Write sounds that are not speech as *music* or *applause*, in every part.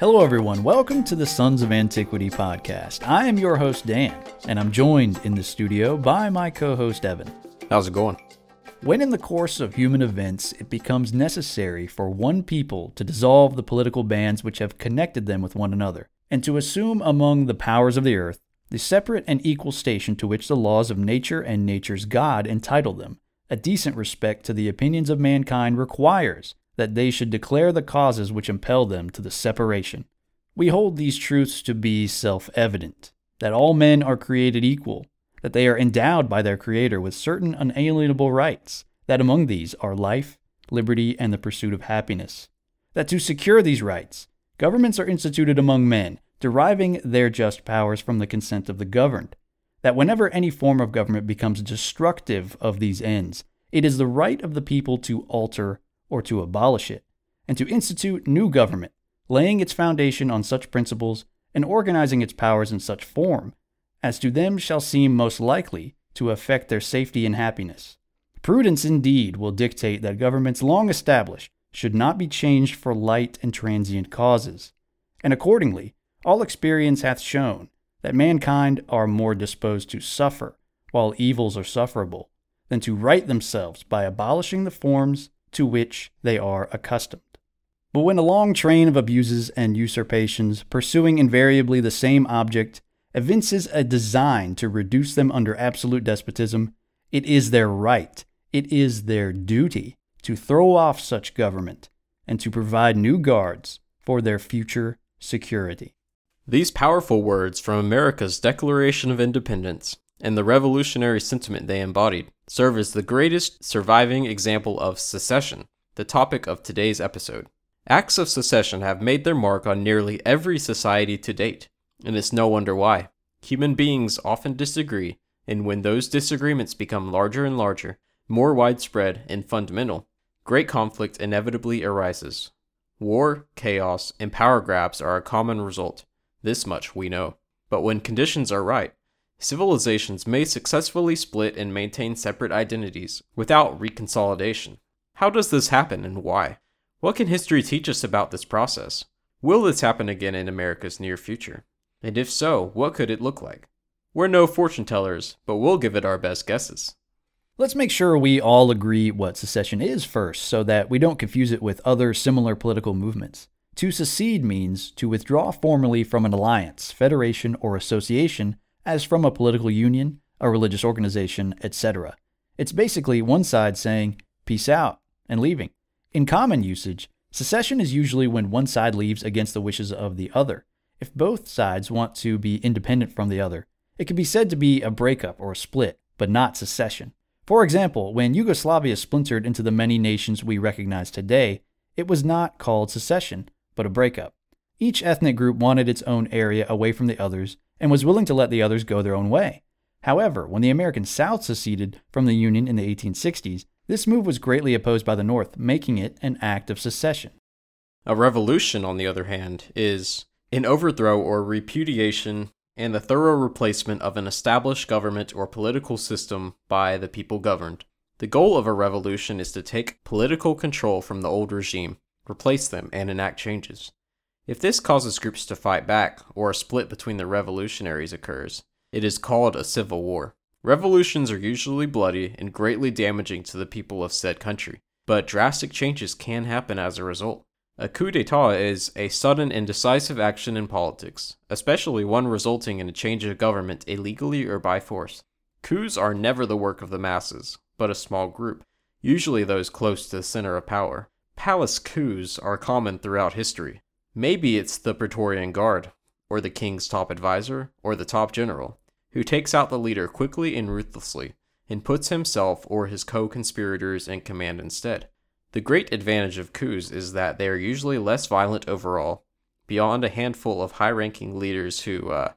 Hello, everyone. Welcome to the Sons of Antiquity podcast. I am your host, Dan, and I'm joined in the studio by my co host, Evan. How's it going? When in the course of human events it becomes necessary for one people to dissolve the political bands which have connected them with one another, and to assume among the powers of the earth the separate and equal station to which the laws of nature and nature's God entitle them, a decent respect to the opinions of mankind requires that they should declare the causes which impel them to the separation. We hold these truths to be self evident that all men are created equal, that they are endowed by their Creator with certain unalienable rights, that among these are life, liberty, and the pursuit of happiness. That to secure these rights, governments are instituted among men, deriving their just powers from the consent of the governed. That whenever any form of government becomes destructive of these ends, it is the right of the people to alter or to abolish it, and to institute new government, laying its foundation on such principles and organizing its powers in such form as to them shall seem most likely to affect their safety and happiness. Prudence indeed will dictate that governments long established should not be changed for light and transient causes. And accordingly, all experience hath shown that mankind are more disposed to suffer, while evils are sufferable, than to right themselves by abolishing the forms to which they are accustomed. But when a long train of abuses and usurpations, pursuing invariably the same object, evinces a design to reduce them under absolute despotism, it is their right, it is their duty to throw off such government and to provide new guards for their future security. These powerful words from America's Declaration of Independence and the revolutionary sentiment they embodied serve as the greatest surviving example of secession, the topic of today's episode. Acts of secession have made their mark on nearly every society to date, and it's no wonder why. Human beings often disagree, and when those disagreements become larger and larger, more widespread and fundamental, great conflict inevitably arises. War, chaos, and power grabs are a common result. This much we know. But when conditions are right, civilizations may successfully split and maintain separate identities without reconsolidation. How does this happen and why? What can history teach us about this process? Will this happen again in America's near future? And if so, what could it look like? We're no fortune tellers, but we'll give it our best guesses. Let's make sure we all agree what secession is first so that we don't confuse it with other similar political movements. To secede means to withdraw formally from an alliance, federation, or association, as from a political union, a religious organization, etc. It's basically one side saying, peace out, and leaving. In common usage, secession is usually when one side leaves against the wishes of the other. If both sides want to be independent from the other, it can be said to be a breakup or a split, but not secession. For example, when Yugoslavia splintered into the many nations we recognize today, it was not called secession, but a breakup. Each ethnic group wanted its own area away from the others and was willing to let the others go their own way. However, when the American South seceded from the Union in the 1860s, this move was greatly opposed by the North, making it an act of secession. A revolution, on the other hand, is an overthrow or repudiation and the thorough replacement of an established government or political system by the people governed. The goal of a revolution is to take political control from the old regime, replace them, and enact changes. If this causes groups to fight back, or a split between the revolutionaries occurs, it is called a civil war. Revolutions are usually bloody and greatly damaging to the people of said country, but drastic changes can happen as a result. A coup d'etat is a sudden and decisive action in politics, especially one resulting in a change of government illegally or by force. Coups are never the work of the masses, but a small group, usually those close to the center of power. Palace coups are common throughout history. Maybe it's the Praetorian Guard, or the king's top advisor, or the top general, who takes out the leader quickly and ruthlessly, and puts himself or his co conspirators in command instead. The great advantage of coups is that they are usually less violent overall, beyond a handful of high ranking leaders who uh,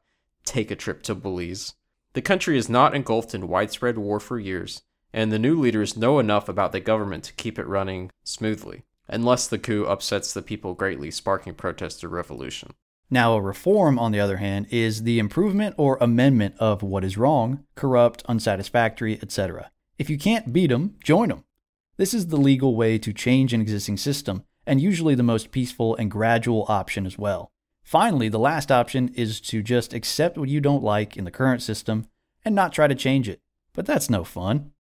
take a trip to Belize. The country is not engulfed in widespread war for years, and the new leaders know enough about the government to keep it running smoothly, unless the coup upsets the people greatly, sparking protest or revolution. Now, a reform, on the other hand, is the improvement or amendment of what is wrong, corrupt, unsatisfactory, etc. If you can't beat them, join them. This is the legal way to change an existing system, and usually the most peaceful and gradual option as well. Finally, the last option is to just accept what you don't like in the current system and not try to change it. But that's no fun.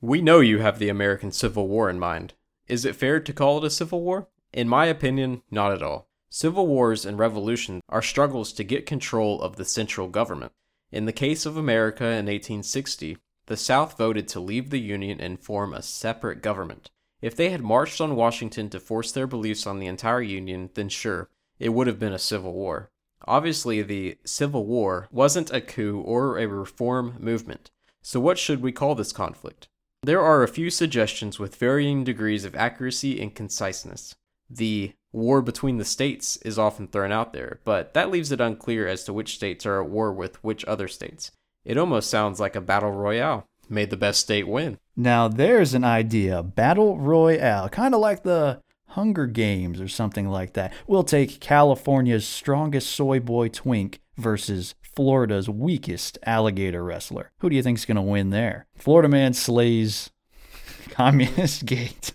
We know you have the American Civil War in mind. Is it fair to call it a civil war? In my opinion, not at all. Civil wars and revolutions are struggles to get control of the central government. In the case of America in 1860, the South voted to leave the Union and form a separate government. If they had marched on Washington to force their beliefs on the entire Union, then sure, it would have been a civil war. Obviously, the Civil War wasn't a coup or a reform movement. So, what should we call this conflict? There are a few suggestions with varying degrees of accuracy and conciseness. The war between the states is often thrown out there, but that leaves it unclear as to which states are at war with which other states. It almost sounds like a battle royale. May the best state win. Now, there's an idea battle royale, kind of like the Hunger Games or something like that. We'll take California's strongest soy boy twink versus Florida's weakest alligator wrestler. Who do you think's going to win there? Florida man slays *laughs* communist gate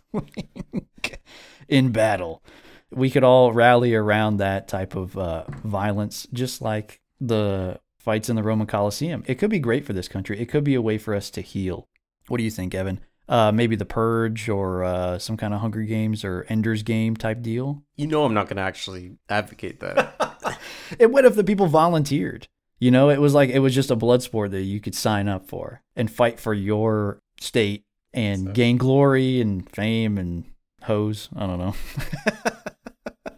in battle. We could all rally around that type of uh, violence, just like the fights in the Roman Colosseum. It could be great for this country. It could be a way for us to heal. What do you think, Evan? Uh, maybe the Purge or uh, some kind of Hunger Games or Ender's Game type deal. You know, I'm not going to actually advocate that. *laughs* and what if the people volunteered? You know, it was like it was just a blood sport that you could sign up for and fight for your state and so. gain glory and fame and hose. I don't know. *laughs*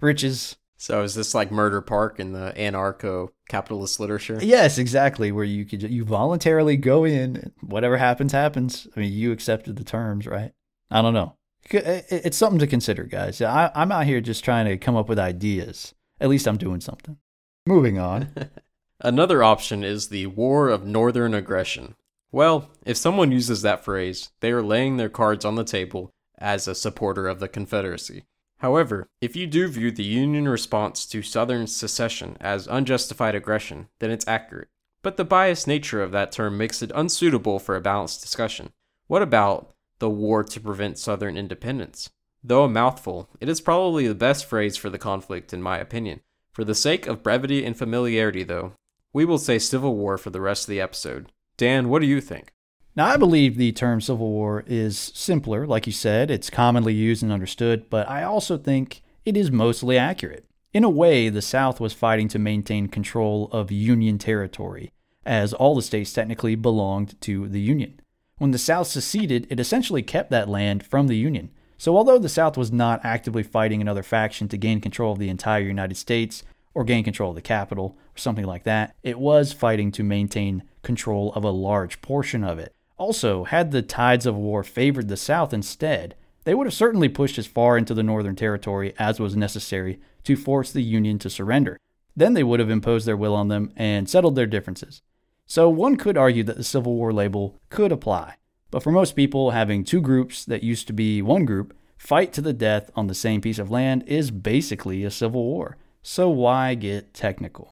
Riches. So is this like Murder Park in the anarcho capitalist literature? Yes, exactly. Where you could you voluntarily go in, whatever happens, happens. I mean, you accepted the terms, right? I don't know. It's something to consider, guys. I, I'm out here just trying to come up with ideas. At least I'm doing something. Moving on. *laughs* Another option is the War of Northern Aggression. Well, if someone uses that phrase, they are laying their cards on the table as a supporter of the Confederacy. However, if you do view the Union response to Southern secession as unjustified aggression, then it's accurate. But the biased nature of that term makes it unsuitable for a balanced discussion. What about the war to prevent Southern independence? Though a mouthful, it is probably the best phrase for the conflict, in my opinion. For the sake of brevity and familiarity, though, we will say Civil War for the rest of the episode. Dan, what do you think? Now, I believe the term Civil War is simpler, like you said, it's commonly used and understood, but I also think it is mostly accurate. In a way, the South was fighting to maintain control of Union territory, as all the states technically belonged to the Union. When the South seceded, it essentially kept that land from the Union. So, although the South was not actively fighting another faction to gain control of the entire United States or gain control of the capital or something like that, it was fighting to maintain control of a large portion of it. Also, had the tides of war favored the South instead, they would have certainly pushed as far into the Northern Territory as was necessary to force the Union to surrender. Then they would have imposed their will on them and settled their differences. So one could argue that the Civil War label could apply. But for most people, having two groups that used to be one group fight to the death on the same piece of land is basically a civil war. So why get technical?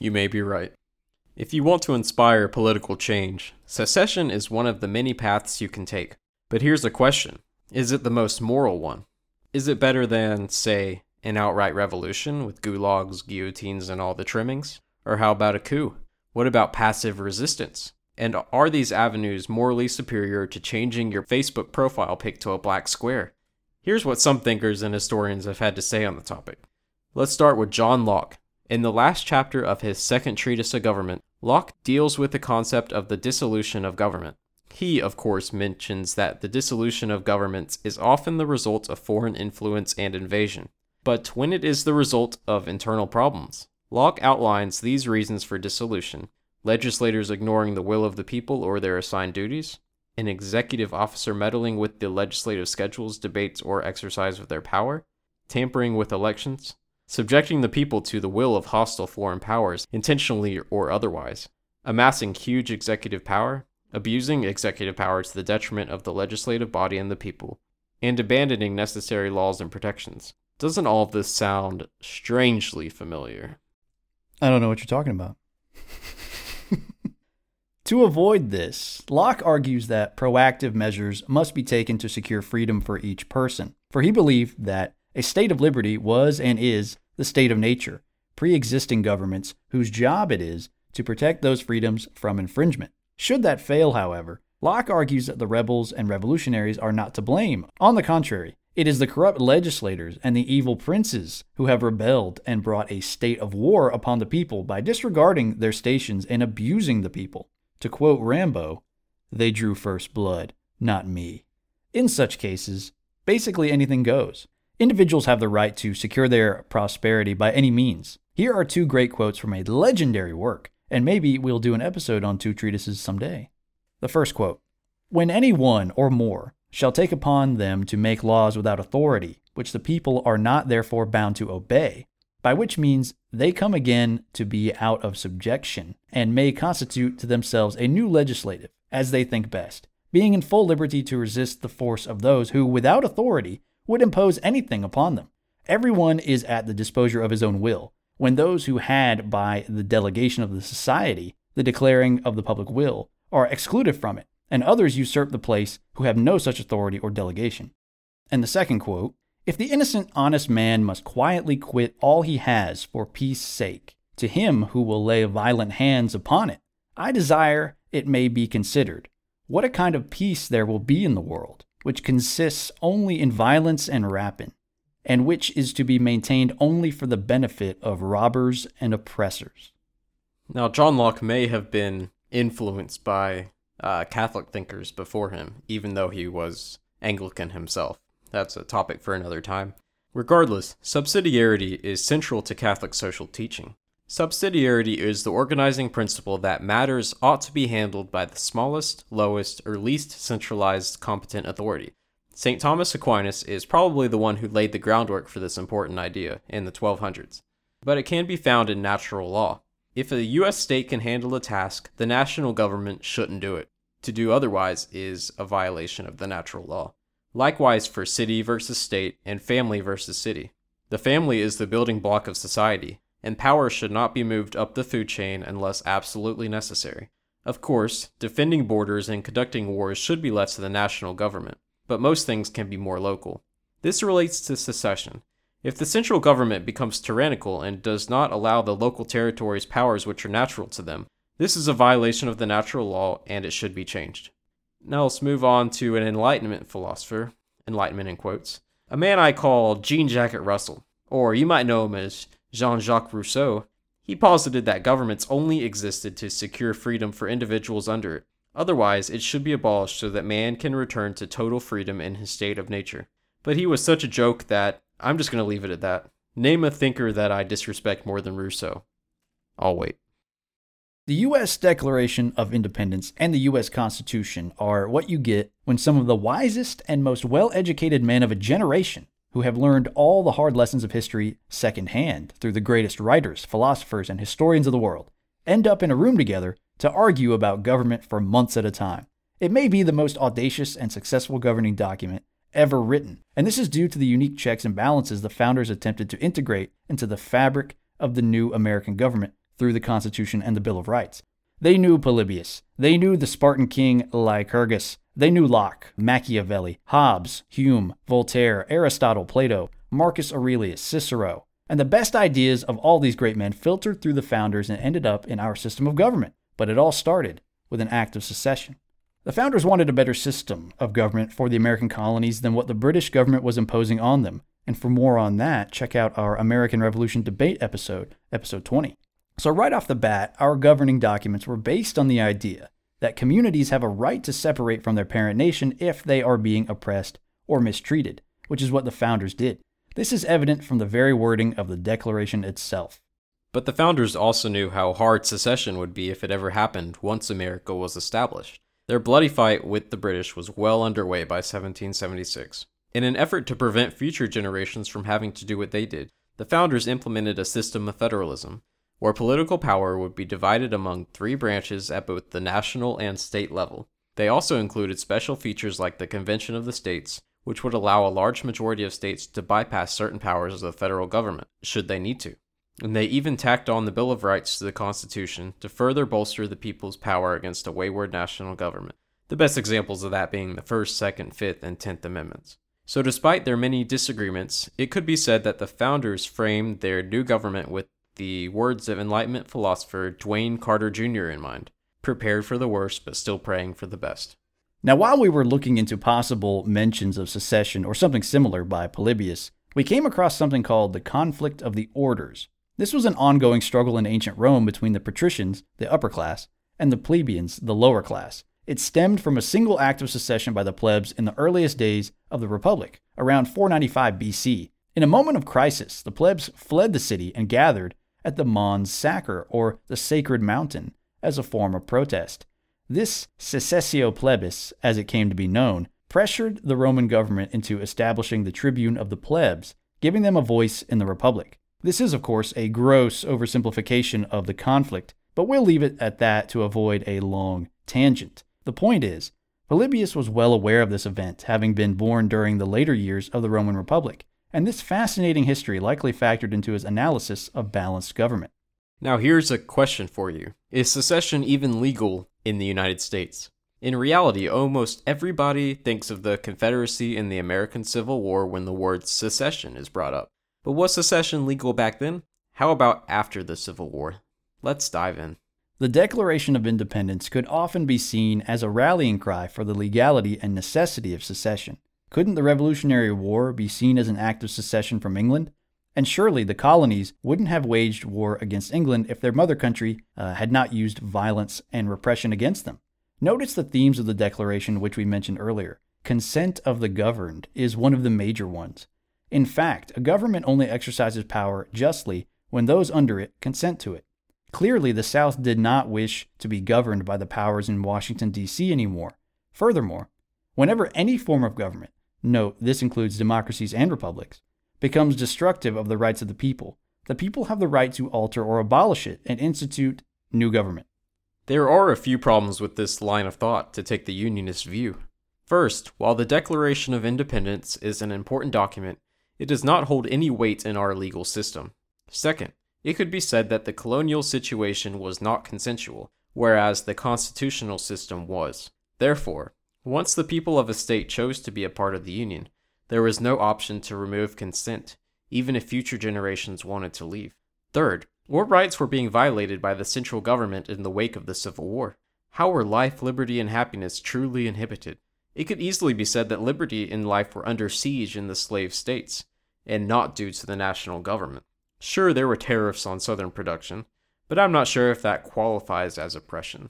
You may be right. If you want to inspire political change, secession is one of the many paths you can take. But here's a question Is it the most moral one? Is it better than, say, an outright revolution with gulags, guillotines, and all the trimmings? Or how about a coup? What about passive resistance? And are these avenues morally superior to changing your Facebook profile pic to a black square? Here's what some thinkers and historians have had to say on the topic. Let's start with John Locke. In the last chapter of his second treatise of government, Locke deals with the concept of the dissolution of government. He, of course, mentions that the dissolution of governments is often the result of foreign influence and invasion. But when it is the result of internal problems, Locke outlines these reasons for dissolution legislators ignoring the will of the people or their assigned duties, an executive officer meddling with the legislative schedules, debates, or exercise of their power, tampering with elections, subjecting the people to the will of hostile foreign powers, intentionally or otherwise, amassing huge executive power, abusing executive power to the detriment of the legislative body and the people, and abandoning necessary laws and protections. Doesn't all of this sound strangely familiar? I don't know what you're talking about. *laughs* to avoid this, Locke argues that proactive measures must be taken to secure freedom for each person, for he believed that a state of liberty was and is the state of nature, pre existing governments whose job it is to protect those freedoms from infringement. Should that fail, however, Locke argues that the rebels and revolutionaries are not to blame. On the contrary, it is the corrupt legislators and the evil princes who have rebelled and brought a state of war upon the people by disregarding their stations and abusing the people. To quote Rambo, they drew first blood, not me. In such cases, basically anything goes. Individuals have the right to secure their prosperity by any means. Here are two great quotes from a legendary work, and maybe we'll do an episode on two treatises someday. The first quote When any one or more shall take upon them to make laws without authority, which the people are not therefore bound to obey, by which means they come again to be out of subjection, and may constitute to themselves a new legislative, as they think best, being in full liberty to resist the force of those who, without authority, would impose anything upon them. Everyone is at the disposure of his own will, when those who had, by the delegation of the society, the declaring of the public will, are excluded from it, and others usurp the place who have no such authority or delegation. And the second quote If the innocent, honest man must quietly quit all he has for peace sake, to him who will lay violent hands upon it, I desire it may be considered what a kind of peace there will be in the world, which consists only in violence and rapine, and which is to be maintained only for the benefit of robbers and oppressors. Now, John Locke may have been influenced by uh, Catholic thinkers before him, even though he was Anglican himself. That's a topic for another time. Regardless, subsidiarity is central to Catholic social teaching. Subsidiarity is the organizing principle that matters ought to be handled by the smallest, lowest, or least centralized competent authority. St. Thomas Aquinas is probably the one who laid the groundwork for this important idea in the 1200s, but it can be found in natural law. If a US state can handle a task, the national government shouldn't do it. To do otherwise is a violation of the natural law. Likewise for city versus state and family versus city. The family is the building block of society, and power should not be moved up the food chain unless absolutely necessary. Of course, defending borders and conducting wars should be left to the national government, but most things can be more local. This relates to secession. If the central government becomes tyrannical and does not allow the local territories powers which are natural to them, this is a violation of the natural law and it should be changed. Now let's move on to an Enlightenment philosopher, Enlightenment in quotes, a man I call Jean Jacket Russell, or you might know him as Jean Jacques Rousseau. He posited that governments only existed to secure freedom for individuals under it. Otherwise, it should be abolished so that man can return to total freedom in his state of nature. But he was such a joke that I'm just going to leave it at that. Name a thinker that I disrespect more than Rousseau. I'll wait. The U.S. Declaration of Independence and the U.S. Constitution are what you get when some of the wisest and most well educated men of a generation, who have learned all the hard lessons of history secondhand through the greatest writers, philosophers, and historians of the world, end up in a room together to argue about government for months at a time. It may be the most audacious and successful governing document ever written. And this is due to the unique checks and balances the founders attempted to integrate into the fabric of the new American government through the Constitution and the Bill of Rights. They knew Polybius. They knew the Spartan king Lycurgus. They knew Locke, Machiavelli, Hobbes, Hume, Voltaire, Aristotle, Plato, Marcus Aurelius, Cicero. And the best ideas of all these great men filtered through the founders and ended up in our system of government. But it all started with an act of secession. The founders wanted a better system of government for the American colonies than what the British government was imposing on them. And for more on that, check out our American Revolution debate episode, episode 20. So, right off the bat, our governing documents were based on the idea that communities have a right to separate from their parent nation if they are being oppressed or mistreated, which is what the founders did. This is evident from the very wording of the Declaration itself. But the founders also knew how hard secession would be if it ever happened once America was established. Their bloody fight with the British was well underway by 1776. In an effort to prevent future generations from having to do what they did, the founders implemented a system of federalism, where political power would be divided among three branches at both the national and state level. They also included special features like the Convention of the States, which would allow a large majority of states to bypass certain powers of the federal government, should they need to and they even tacked on the Bill of Rights to the Constitution to further bolster the people's power against a wayward national government. The best examples of that being the First, Second, Fifth, and Tenth Amendments. So, despite their many disagreements, it could be said that the founders framed their new government with the words of Enlightenment philosopher Dwayne Carter Jr. in mind prepared for the worst, but still praying for the best. Now, while we were looking into possible mentions of secession or something similar by Polybius, we came across something called the conflict of the orders. This was an ongoing struggle in ancient Rome between the patricians, the upper class, and the plebeians, the lower class. It stemmed from a single act of secession by the plebs in the earliest days of the Republic, around 495 BC. In a moment of crisis, the plebs fled the city and gathered at the Mons Sacra, or the Sacred Mountain, as a form of protest. This secessio plebis, as it came to be known, pressured the Roman government into establishing the tribune of the plebs, giving them a voice in the Republic. This is, of course, a gross oversimplification of the conflict, but we'll leave it at that to avoid a long tangent. The point is, Polybius was well aware of this event, having been born during the later years of the Roman Republic, and this fascinating history likely factored into his analysis of balanced government. Now, here's a question for you Is secession even legal in the United States? In reality, almost everybody thinks of the Confederacy in the American Civil War when the word secession is brought up. But was secession legal back then? How about after the Civil War? Let's dive in. The Declaration of Independence could often be seen as a rallying cry for the legality and necessity of secession. Couldn't the Revolutionary War be seen as an act of secession from England? And surely the colonies wouldn't have waged war against England if their mother country uh, had not used violence and repression against them. Notice the themes of the Declaration, which we mentioned earlier. Consent of the governed is one of the major ones. In fact, a government only exercises power justly when those under it consent to it. Clearly, the South did not wish to be governed by the powers in Washington, D.C. anymore. Furthermore, whenever any form of government, note this includes democracies and republics, becomes destructive of the rights of the people, the people have the right to alter or abolish it and institute new government. There are a few problems with this line of thought to take the Unionist view. First, while the Declaration of Independence is an important document, it does not hold any weight in our legal system. Second, it could be said that the colonial situation was not consensual, whereas the constitutional system was. Therefore, once the people of a state chose to be a part of the Union, there was no option to remove consent, even if future generations wanted to leave. Third, what rights were being violated by the central government in the wake of the Civil War? How were life, liberty, and happiness truly inhibited? It could easily be said that liberty and life were under siege in the slave states, and not due to the national government. Sure, there were tariffs on Southern production, but I'm not sure if that qualifies as oppression.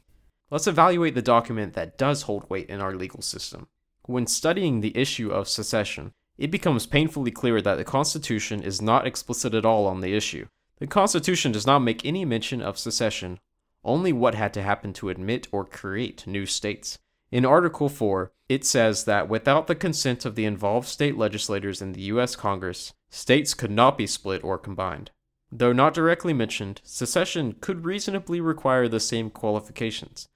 Let's evaluate the document that does hold weight in our legal system. When studying the issue of secession, it becomes painfully clear that the Constitution is not explicit at all on the issue. The Constitution does not make any mention of secession, only what had to happen to admit or create new states. In Article 4, it says that without the consent of the involved state legislators in the U.S. Congress, states could not be split or combined. Though not directly mentioned, secession could reasonably require the same qualifications,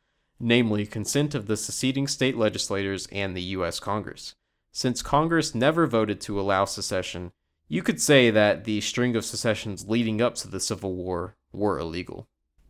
namely consent of the seceding state legislators and the U.S. Congress. Since Congress never voted to allow secession, you could say that the string of secessions leading up to the Civil War were illegal.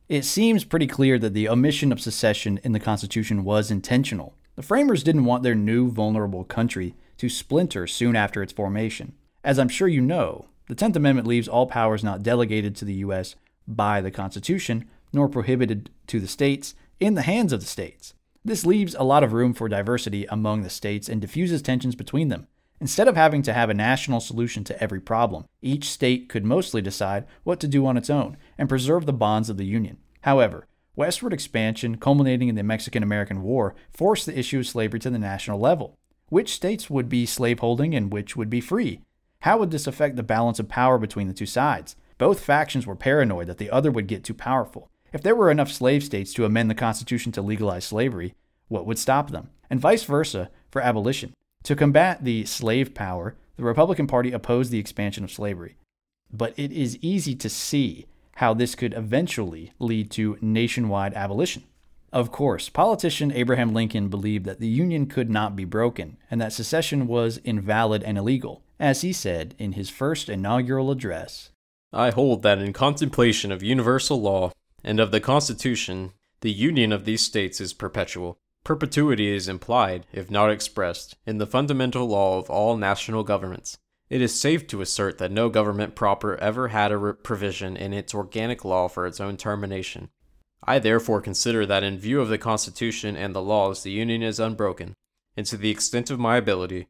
It seems pretty clear that the omission of secession in the Constitution was intentional. The framers didn't want their new vulnerable country to splinter soon after its formation. As I'm sure you know, the 10th Amendment leaves all powers not delegated to the U.S. by the Constitution, nor prohibited to the states, in the hands of the states. This leaves a lot of room for diversity among the states and diffuses tensions between them. Instead of having to have a national solution to every problem, each state could mostly decide what to do on its own and preserve the bonds of the Union. However, westward expansion, culminating in the Mexican American War, forced the issue of slavery to the national level. Which states would be slaveholding and which would be free? How would this affect the balance of power between the two sides? Both factions were paranoid that the other would get too powerful. If there were enough slave states to amend the Constitution to legalize slavery, what would stop them? And vice versa for abolition. To combat the slave power, the Republican Party opposed the expansion of slavery. But it is easy to see how this could eventually lead to nationwide abolition. Of course, politician Abraham Lincoln believed that the Union could not be broken and that secession was invalid and illegal, as he said in his first inaugural address. I hold that in contemplation of universal law and of the Constitution, the union of these states is perpetual. Perpetuity is implied, if not expressed, in the fundamental law of all national governments. It is safe to assert that no government proper ever had a provision in its organic law for its own termination. I therefore consider that in view of the Constitution and the laws the Union is unbroken, and to the extent of my ability,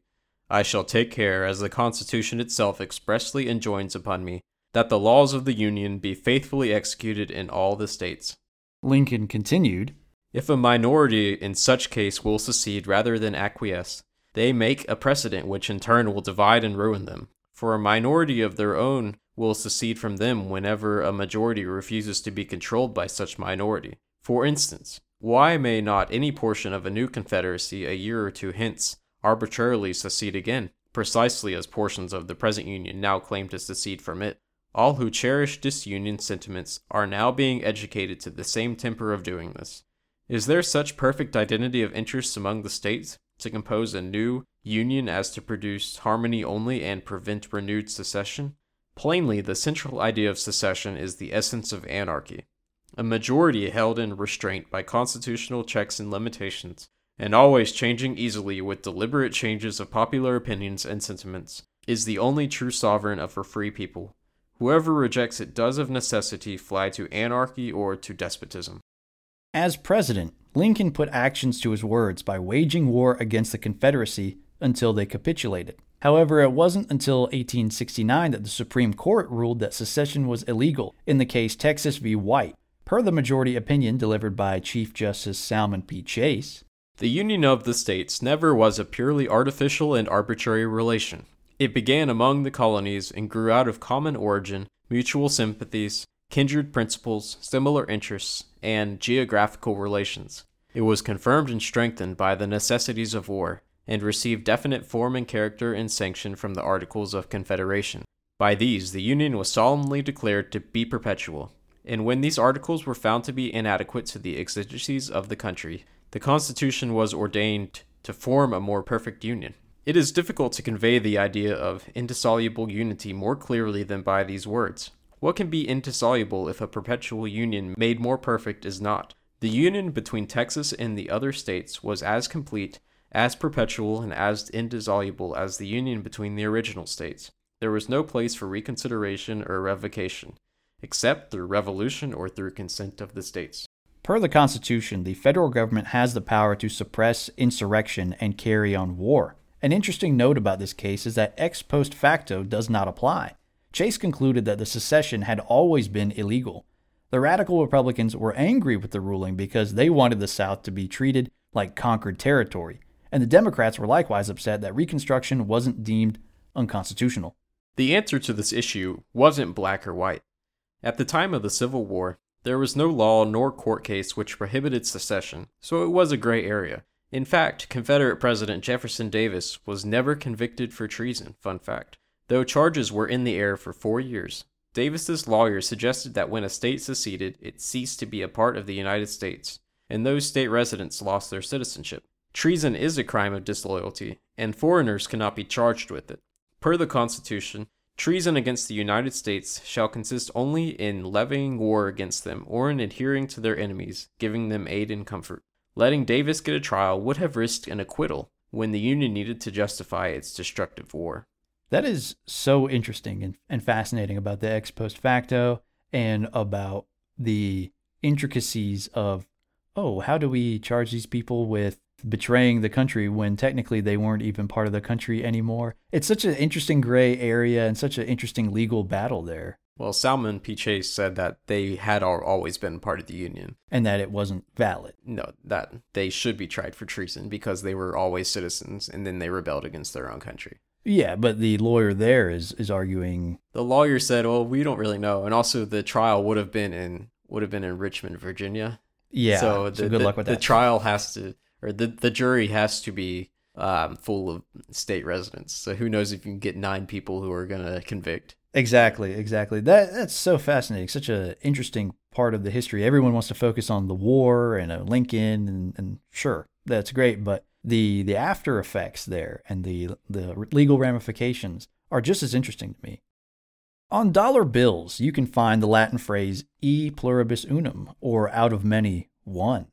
I shall take care, as the Constitution itself expressly enjoins upon me, that the laws of the Union be faithfully executed in all the states. Lincoln continued If a minority in such case will secede rather than acquiesce, they make a precedent which in turn will divide and ruin them. For a minority of their own will secede from them whenever a majority refuses to be controlled by such minority. For instance, why may not any portion of a new confederacy a year or two hence arbitrarily secede again, precisely as portions of the present Union now claim to secede from it? All who cherish disunion sentiments are now being educated to the same temper of doing this. Is there such perfect identity of interests among the states to compose a new union as to produce harmony only and prevent renewed secession? Plainly, the central idea of secession is the essence of anarchy. A majority held in restraint by constitutional checks and limitations, and always changing easily with deliberate changes of popular opinions and sentiments, is the only true sovereign of a free people. Whoever rejects it does of necessity fly to anarchy or to despotism. As president, Lincoln put actions to his words by waging war against the Confederacy until they capitulated. However, it wasn't until 1869 that the Supreme Court ruled that secession was illegal in the case Texas v. White, per the majority opinion delivered by Chief Justice Salmon P. Chase. The Union of the States never was a purely artificial and arbitrary relation. It began among the colonies and grew out of common origin, mutual sympathies, kindred principles, similar interests, and geographical relations. It was confirmed and strengthened by the necessities of war, and received definite form and character and sanction from the Articles of Confederation. By these, the Union was solemnly declared to be perpetual, and when these articles were found to be inadequate to the exigencies of the country, the Constitution was ordained to form a more perfect Union. It is difficult to convey the idea of indissoluble unity more clearly than by these words. What can be indissoluble if a perpetual union made more perfect is not? The union between Texas and the other states was as complete as perpetual and as indissoluble as the union between the original states. There was no place for reconsideration or revocation, except through revolution or through consent of the states. Per the Constitution, the federal government has the power to suppress insurrection and carry on war. An interesting note about this case is that ex post facto does not apply. Chase concluded that the secession had always been illegal. The radical Republicans were angry with the ruling because they wanted the South to be treated like conquered territory, and the Democrats were likewise upset that Reconstruction wasn't deemed unconstitutional. The answer to this issue wasn't black or white. At the time of the Civil War, there was no law nor court case which prohibited secession, so it was a gray area. In fact, Confederate President Jefferson Davis was never convicted for treason, fun fact, though charges were in the air for four years. Davis's lawyer suggested that when a state seceded, it ceased to be a part of the United States, and those state residents lost their citizenship. Treason is a crime of disloyalty, and foreigners cannot be charged with it. Per the Constitution, treason against the United States shall consist only in levying war against them or in adhering to their enemies, giving them aid and comfort. Letting Davis get a trial would have risked an acquittal when the Union needed to justify its destructive war. That is so interesting and, and fascinating about the ex post facto and about the intricacies of, oh, how do we charge these people with betraying the country when technically they weren't even part of the country anymore. It's such an interesting gray area and such an interesting legal battle there. Well, Salmon P. Chase said that they had always been part of the Union. And that it wasn't valid. No, that they should be tried for treason because they were always citizens and then they rebelled against their own country. Yeah, but the lawyer there is, is arguing. The lawyer said, well, we don't really know. And also, the trial would have been in would have been in Richmond, Virginia. Yeah. So, the, so good the, luck with that. The trial has to or the the jury has to be um, full of state residents. So who knows if you can get nine people who are going to convict. Exactly, exactly. That that's so fascinating. Such an interesting part of the history. Everyone wants to focus on the war and uh, Lincoln, and, and sure, that's great. But the the after effects there and the the legal ramifications are just as interesting to me. On dollar bills, you can find the Latin phrase "e pluribus unum" or "out of many, one."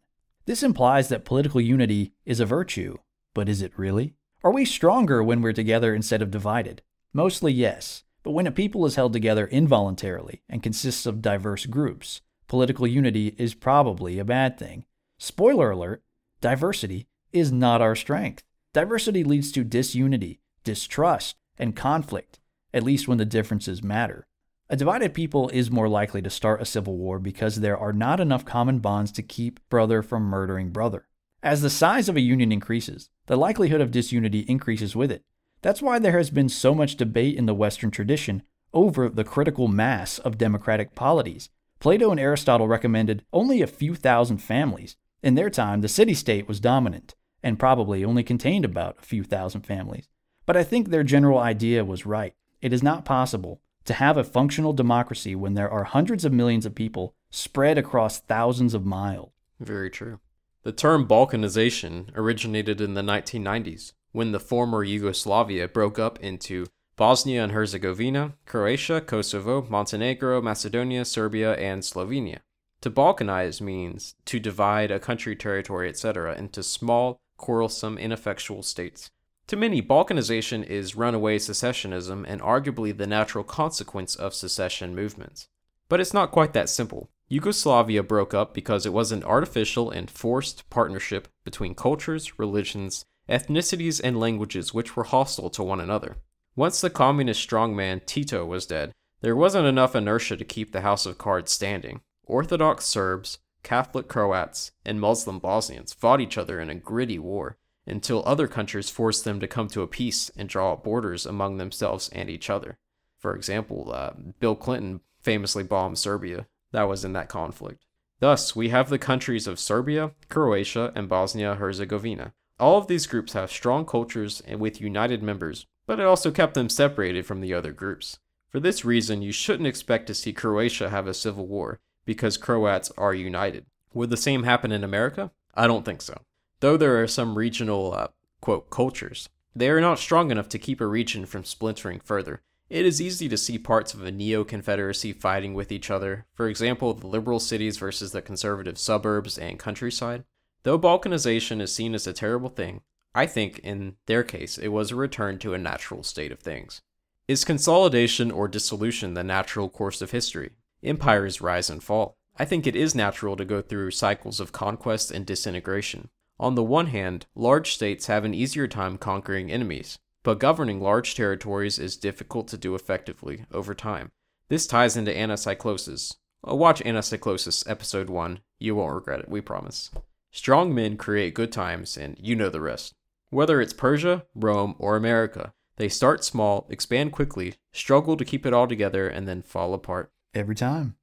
This implies that political unity is a virtue, but is it really? Are we stronger when we're together instead of divided? Mostly yes, but when a people is held together involuntarily and consists of diverse groups, political unity is probably a bad thing. Spoiler alert diversity is not our strength. Diversity leads to disunity, distrust, and conflict, at least when the differences matter. A divided people is more likely to start a civil war because there are not enough common bonds to keep brother from murdering brother. As the size of a union increases, the likelihood of disunity increases with it. That's why there has been so much debate in the Western tradition over the critical mass of democratic polities. Plato and Aristotle recommended only a few thousand families. In their time, the city state was dominant and probably only contained about a few thousand families. But I think their general idea was right. It is not possible to have a functional democracy when there are hundreds of millions of people spread across thousands of miles. Very true. The term Balkanization originated in the 1990s when the former Yugoslavia broke up into Bosnia and Herzegovina, Croatia, Kosovo, Montenegro, Macedonia, Serbia, and Slovenia. To balkanize means to divide a country, territory, etc., into small, quarrelsome, ineffectual states. To many, balkanization is runaway secessionism and arguably the natural consequence of secession movements. But it's not quite that simple. Yugoslavia broke up because it was an artificial and forced partnership between cultures, religions, ethnicities, and languages which were hostile to one another. Once the communist strongman Tito was dead, there wasn't enough inertia to keep the house of cards standing. Orthodox Serbs, Catholic Croats, and Muslim Bosnians fought each other in a gritty war until other countries forced them to come to a peace and draw up borders among themselves and each other. For example, uh, Bill Clinton famously bombed Serbia. That was in that conflict. Thus, we have the countries of Serbia, Croatia, and Bosnia Herzegovina, all of these groups have strong cultures and with united members, but it also kept them separated from the other groups. For this reason, you shouldn't expect to see Croatia have a civil war, because Croats are united. Would the same happen in America? I don't think so. Though there are some regional, uh, quote, cultures, they are not strong enough to keep a region from splintering further. It is easy to see parts of a neo Confederacy fighting with each other, for example, the liberal cities versus the conservative suburbs and countryside. Though balkanization is seen as a terrible thing, I think in their case it was a return to a natural state of things. Is consolidation or dissolution the natural course of history? Empires rise and fall. I think it is natural to go through cycles of conquest and disintegration. On the one hand, large states have an easier time conquering enemies, but governing large territories is difficult to do effectively over time. This ties into anacyclosis. Uh, watch Anacyclosis episode 1. You won't regret it, we promise. Strong men create good times, and you know the rest. Whether it's Persia, Rome, or America, they start small, expand quickly, struggle to keep it all together, and then fall apart. Every time.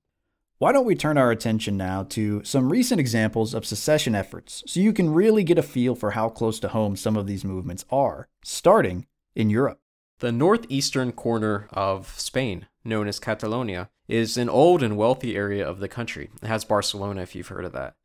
Why don't we turn our attention now to some recent examples of secession efforts so you can really get a feel for how close to home some of these movements are, starting in Europe. The northeastern corner of Spain, known as Catalonia, is an old and wealthy area of the country. It has Barcelona, if you've heard of that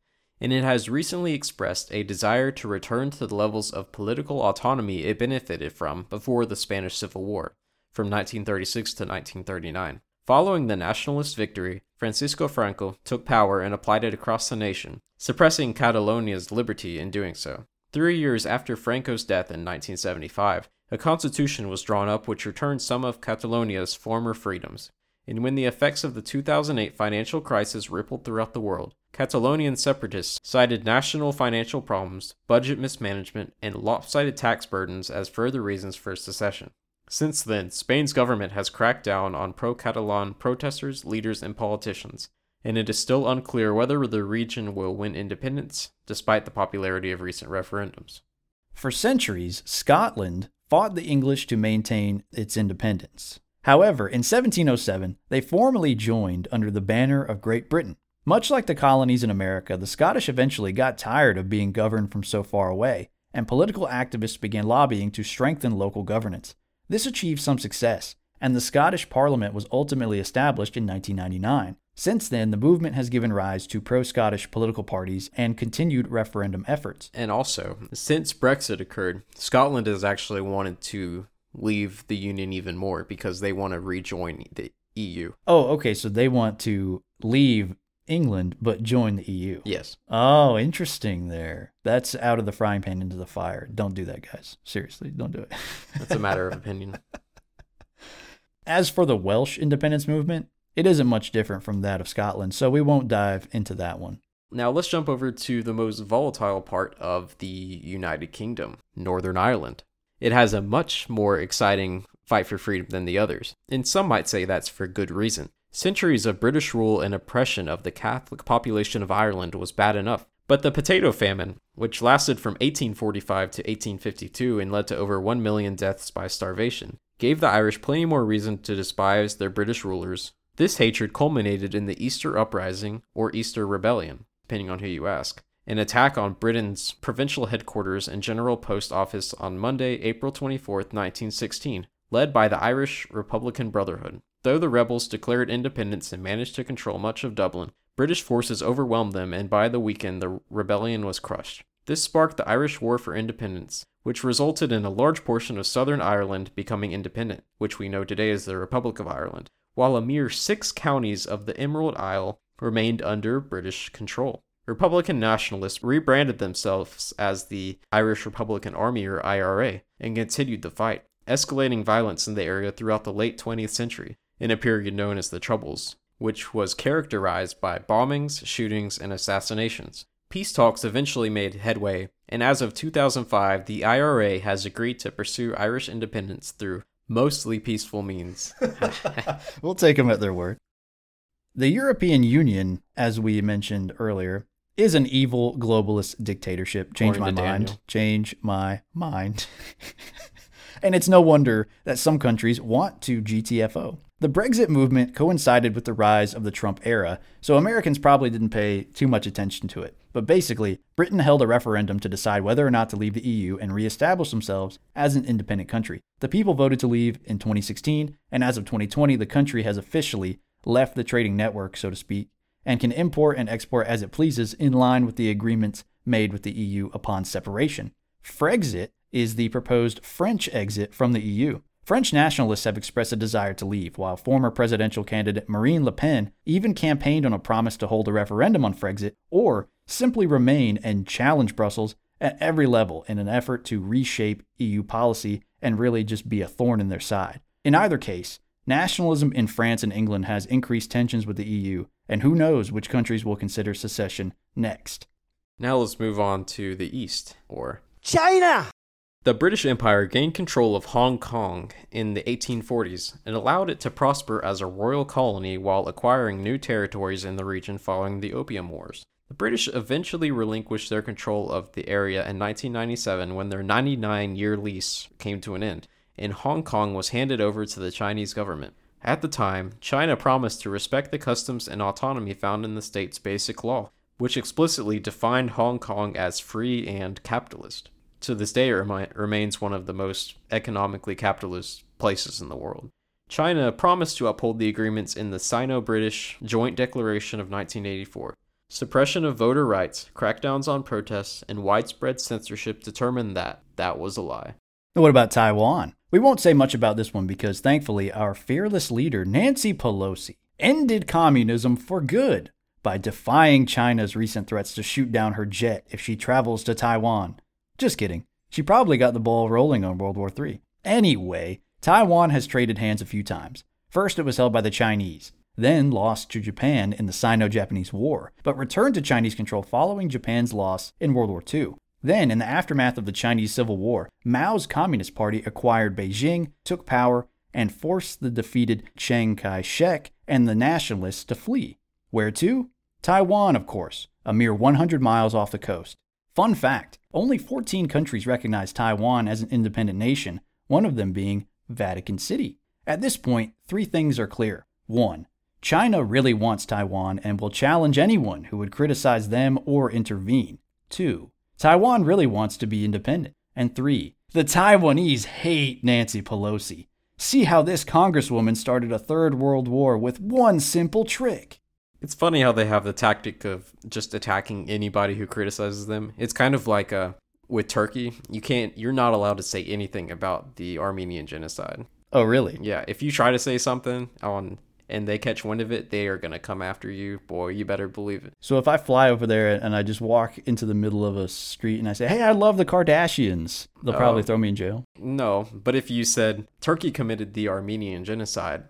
and it has recently expressed a desire to return to the levels of political autonomy it benefited from before the Spanish Civil War, from 1936 to 1939. Following the nationalist victory, Francisco Franco took power and applied it across the nation, suppressing Catalonia's liberty in doing so. Three years after Franco's death in 1975, a constitution was drawn up which returned some of Catalonia's former freedoms. And when the effects of the 2008 financial crisis rippled throughout the world, Catalonian separatists cited national financial problems, budget mismanagement, and lopsided tax burdens as further reasons for secession. Since then, Spain's government has cracked down on pro Catalan protesters, leaders, and politicians, and it is still unclear whether the region will win independence, despite the popularity of recent referendums. For centuries, Scotland fought the English to maintain its independence. However, in 1707, they formally joined under the banner of Great Britain. Much like the colonies in America, the Scottish eventually got tired of being governed from so far away, and political activists began lobbying to strengthen local governance. This achieved some success, and the Scottish Parliament was ultimately established in 1999. Since then, the movement has given rise to pro Scottish political parties and continued referendum efforts. And also, since Brexit occurred, Scotland has actually wanted to leave the Union even more because they want to rejoin the EU. Oh, okay. So they want to leave England, but join the EU. Yes. Oh, interesting there. That's out of the frying pan into the fire. Don't do that, guys. Seriously, don't do it. That's a matter of opinion. *laughs* As for the Welsh independence movement, it isn't much different from that of Scotland, so we won't dive into that one. Now let's jump over to the most volatile part of the United Kingdom, Northern Ireland. It has a much more exciting fight for freedom than the others, and some might say that's for good reason. Centuries of British rule and oppression of the Catholic population of Ireland was bad enough, but the potato famine, which lasted from 1845 to 1852 and led to over 1 million deaths by starvation, gave the Irish plenty more reason to despise their British rulers. This hatred culminated in the Easter Uprising, or Easter Rebellion, depending on who you ask, an attack on Britain's provincial headquarters and General Post Office on Monday, April 24, 1916, led by the Irish Republican Brotherhood. Though the rebels declared independence and managed to control much of Dublin, British forces overwhelmed them, and by the weekend, the rebellion was crushed. This sparked the Irish War for Independence, which resulted in a large portion of southern Ireland becoming independent, which we know today as the Republic of Ireland, while a mere six counties of the Emerald Isle remained under British control. Republican nationalists rebranded themselves as the Irish Republican Army or IRA and continued the fight, escalating violence in the area throughout the late 20th century in a period known as the Troubles, which was characterized by bombings, shootings, and assassinations. Peace talks eventually made headway, and as of 2005, the IRA has agreed to pursue Irish independence through mostly peaceful means. *laughs* *laughs* we'll take them at their word. The European Union, as we mentioned earlier, is an evil globalist dictatorship. Change my mind. Daniel. Change my mind. *laughs* and it's no wonder that some countries want to GTFO. The Brexit movement coincided with the rise of the Trump era, so Americans probably didn't pay too much attention to it. But basically, Britain held a referendum to decide whether or not to leave the EU and reestablish themselves as an independent country. The people voted to leave in 2016, and as of 2020, the country has officially left the trading network, so to speak, and can import and export as it pleases in line with the agreements made with the EU upon separation. Frexit is the proposed French exit from the EU. French nationalists have expressed a desire to leave, while former presidential candidate Marine Le Pen even campaigned on a promise to hold a referendum on Frexit or simply remain and challenge Brussels at every level in an effort to reshape EU policy and really just be a thorn in their side. In either case, nationalism in France and England has increased tensions with the EU, and who knows which countries will consider secession next. Now let's move on to the East, or China! The British Empire gained control of Hong Kong in the 1840s and allowed it to prosper as a royal colony while acquiring new territories in the region following the Opium Wars. The British eventually relinquished their control of the area in 1997 when their 99 year lease came to an end, and Hong Kong was handed over to the Chinese government. At the time, China promised to respect the customs and autonomy found in the state's basic law, which explicitly defined Hong Kong as free and capitalist to this day remains one of the most economically capitalist places in the world. China promised to uphold the agreements in the Sino British Joint Declaration of 1984. Suppression of voter rights, crackdowns on protests, and widespread censorship determined that that was a lie. What about Taiwan? We won't say much about this one because thankfully our fearless leader, Nancy Pelosi, ended communism for good by defying China's recent threats to shoot down her jet if she travels to Taiwan. Just kidding. She probably got the ball rolling on World War III. Anyway, Taiwan has traded hands a few times. First, it was held by the Chinese, then lost to Japan in the Sino Japanese War, but returned to Chinese control following Japan's loss in World War II. Then, in the aftermath of the Chinese Civil War, Mao's Communist Party acquired Beijing, took power, and forced the defeated Chiang Kai shek and the nationalists to flee. Where to? Taiwan, of course, a mere 100 miles off the coast. Fun fact only 14 countries recognize Taiwan as an independent nation, one of them being Vatican City. At this point, three things are clear. One, China really wants Taiwan and will challenge anyone who would criticize them or intervene. Two, Taiwan really wants to be independent. And three, the Taiwanese hate Nancy Pelosi. See how this congresswoman started a third world war with one simple trick. It's funny how they have the tactic of just attacking anybody who criticizes them. It's kind of like uh, with Turkey, you can't, you're not allowed to say anything about the Armenian genocide. Oh, really? Yeah. If you try to say something on and they catch wind of it, they are gonna come after you, boy. You better believe it. So if I fly over there and I just walk into the middle of a street and I say, "Hey, I love the Kardashians," they'll probably Oh. throw me in jail. No, but if you said Turkey committed the Armenian genocide,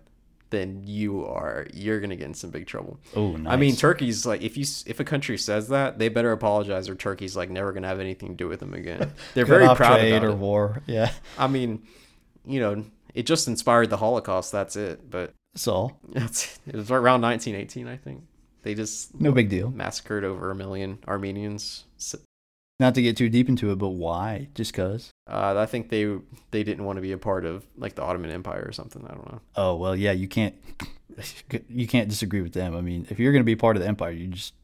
then you are you're gonna get in some big trouble. Oh, nice. I mean, Turkey's like if you if a country says that, they better apologize, or Turkey's like never gonna have anything to do with them again. *laughs* They're very proud trade about or it. war. Yeah, I mean, you know, it just inspired the Holocaust. That's it. But that's all. it's, it was around 1918, I think. They just No big deal. massacred over a million Armenians. Not to get too deep into it, but why? Just cause? Uh, I think they they didn't want to be a part of like the Ottoman Empire or something. I don't know. Oh well, yeah. You can't. *laughs* You can't disagree with them. I mean, if you're going to be part of the empire, you just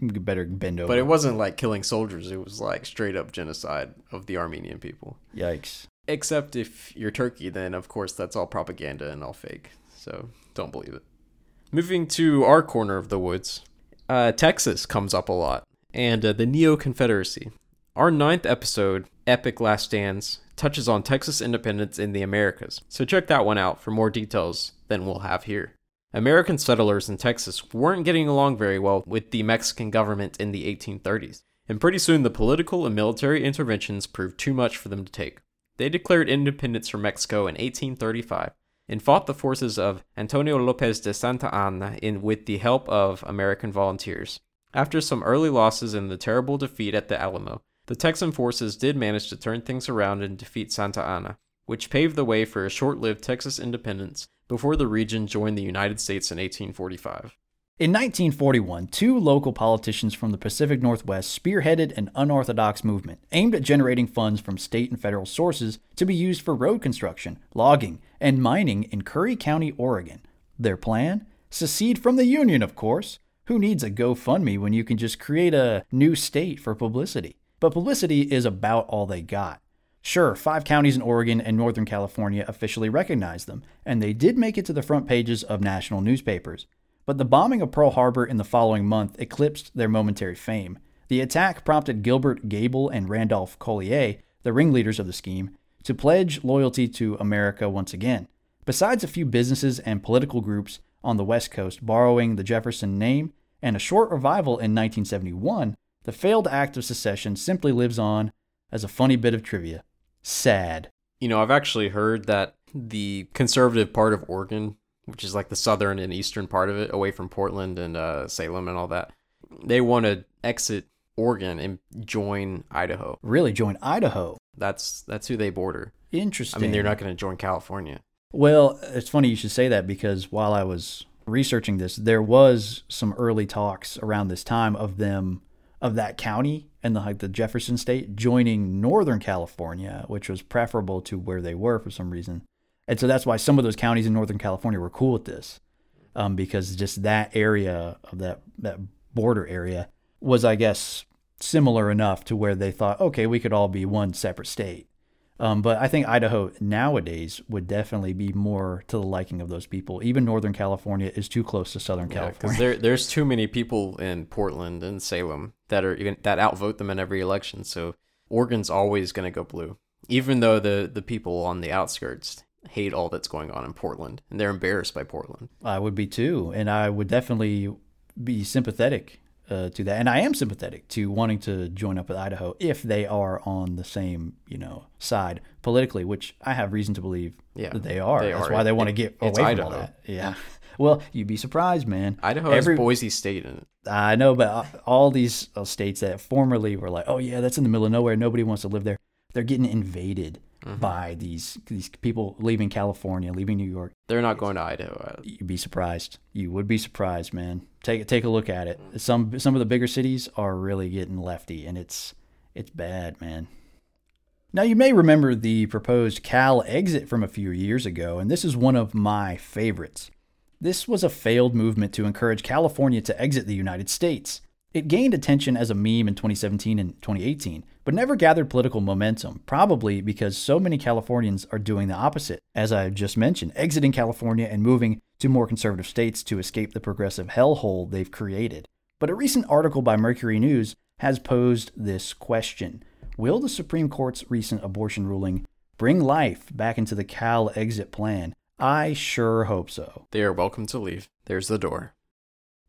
better bend over. But it wasn't like killing soldiers. It was like straight up genocide of the Armenian people. Yikes. Except if you're Turkey, then of course that's all propaganda and all fake. So don't believe it. Moving to our corner of the woods, uh, Texas comes up a lot, and uh, the Neo Confederacy. Our ninth episode, Epic Last Stands, touches on Texas independence in the Americas. So check that one out for more details than we'll have here. American settlers in Texas weren't getting along very well with the Mexican government in the 1830s, and pretty soon the political and military interventions proved too much for them to take. They declared independence from Mexico in 1835 and fought the forces of Antonio Lopez de Santa Anna in with the help of American volunteers. After some early losses and the terrible defeat at the Alamo, the Texan forces did manage to turn things around and defeat Santa Anna, which paved the way for a short-lived Texas independence before the region joined the United States in 1845. In 1941, two local politicians from the Pacific Northwest spearheaded an unorthodox movement aimed at generating funds from state and federal sources to be used for road construction, logging, and mining in Curry County, Oregon. Their plan? Secede from the Union, of course. Who needs a GoFundMe when you can just create a new state for publicity? But publicity is about all they got. Sure, five counties in Oregon and Northern California officially recognized them, and they did make it to the front pages of national newspapers. But the bombing of Pearl Harbor in the following month eclipsed their momentary fame. The attack prompted Gilbert Gable and Randolph Collier, the ringleaders of the scheme, to pledge loyalty to America once again. Besides a few businesses and political groups on the West Coast borrowing the Jefferson name and a short revival in 1971, the failed act of secession simply lives on as a funny bit of trivia. Sad. You know, I've actually heard that the conservative part of Oregon, which is like the southern and eastern part of it, away from Portland and uh, Salem and all that, they want to exit Oregon and join Idaho. Really join Idaho. That's that's who they border. Interesting. I mean, they're not going to join California. Well, it's funny you should say that because while I was researching this, there was some early talks around this time of them of that county and the like the Jefferson state joining Northern California, which was preferable to where they were for some reason. And so that's why some of those counties in Northern California were cool with this. Um, because just that area of that that border area was, I guess, similar enough to where they thought, okay, we could all be one separate state. Um, but I think Idaho nowadays would definitely be more to the liking of those people. Even Northern California is too close to Southern Yeah, California. there there's too many people in Portland and Salem that are even that outvote them in every election. So Oregon's always going to go blue, even though the the people on the outskirts hate all that's going on in Portland and they're embarrassed by Portland. I would be too, and I would definitely be sympathetic uh, to that, and I am sympathetic to wanting to join up with Idaho if they are on the same, you know, side politically, which I have reason to believe Yeah, that they are. they That's are. why they want to get away from all that. Yeah. *laughs* Well, you'd be surprised, man. Idaho Every- has Boise State in it. I know, but uh, all these uh, states that formerly were like, oh yeah, that's in the middle of nowhere, nobody wants to live there. They're getting invaded Mm-hmm. by these these people leaving California, leaving New York. They're not going to Idaho. You'd be surprised. You would be surprised, man. Take take a look at it. Some some of the bigger cities are really getting lefty, and it's it's bad, man. Now you may remember the proposed Cal exit from a few years ago, and this is one of my favorites. This was a failed movement to encourage California to exit the United States. It gained attention as a meme in 2017 and 2018, but never gathered political momentum, probably because so many Californians are doing the opposite, as I just mentioned, exiting California and moving to more conservative states to escape the progressive hellhole they've created. But a recent article by Mercury News has posed this question Will the Supreme Court's recent abortion ruling bring life back into the Cal exit plan? I sure hope so. They are welcome to leave. There's the door.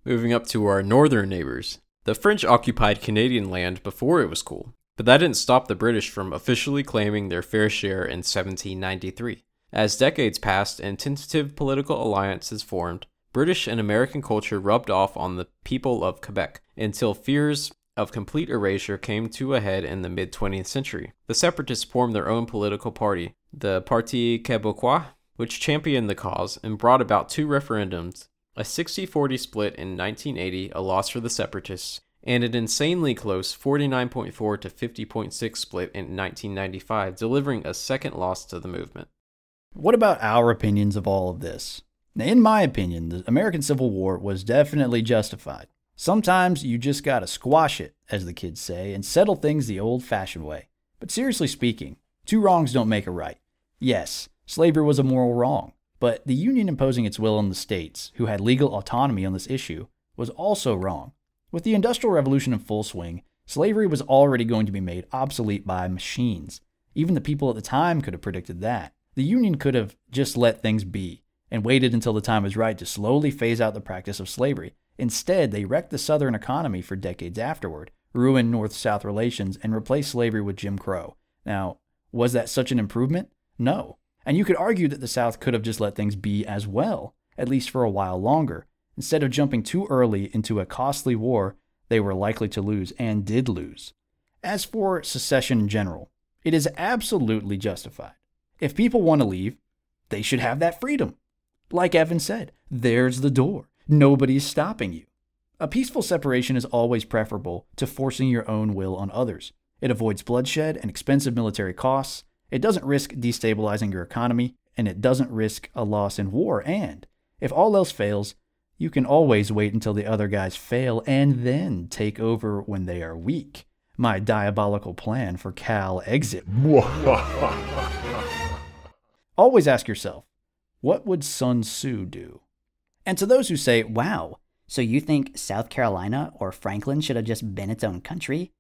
Moving up to our northern neighbors. The French occupied Canadian land before it was cool, but that didn't stop the British from officially claiming their fair share in 1793. As decades passed and tentative political alliances formed, British and American culture rubbed off on the people of Quebec until fears of complete erasure came to a head in the mid 20th century. The separatists formed their own political party, the Parti Québécois, which championed the cause and brought about two referendums a 60 40 split in 1980, a loss for the separatists, and an insanely close 49.4 to 50.6 split in 1995, delivering a second loss to the movement. What about our opinions of all of this? Now, in my opinion, the American Civil War was definitely justified. Sometimes you just gotta squash it, as the kids say, and settle things the old fashioned way. But seriously speaking, two wrongs don't make a right. Yes, slavery was a moral wrong, but the Union imposing its will on the states, who had legal autonomy on this issue, was also wrong. With the Industrial Revolution in full swing, slavery was already going to be made obsolete by machines. Even the people at the time could have predicted that. The Union could have just let things be and waited until the time was right to slowly phase out the practice of slavery. Instead, they wrecked the Southern economy for decades afterward, ruined North South relations, and replaced slavery with Jim Crow. Now, was that such an improvement? No. And you could argue that the South could have just let things be as well, at least for a while longer, instead of jumping too early into a costly war they were likely to lose and did lose. As for secession in general, it is absolutely justified. If people want to leave, they should have that freedom. Like Evan said, there's the door. Nobody's stopping you. A peaceful separation is always preferable to forcing your own will on others. It avoids bloodshed and expensive military costs. It doesn't risk destabilizing your economy, and it doesn't risk a loss in war. And if all else fails, you can always wait until the other guys fail and then take over when they are weak. My diabolical plan for Cal exit. *laughs* always ask yourself what would Sun Tzu do? And to those who say, wow, so you think South Carolina or Franklin should have just been its own country?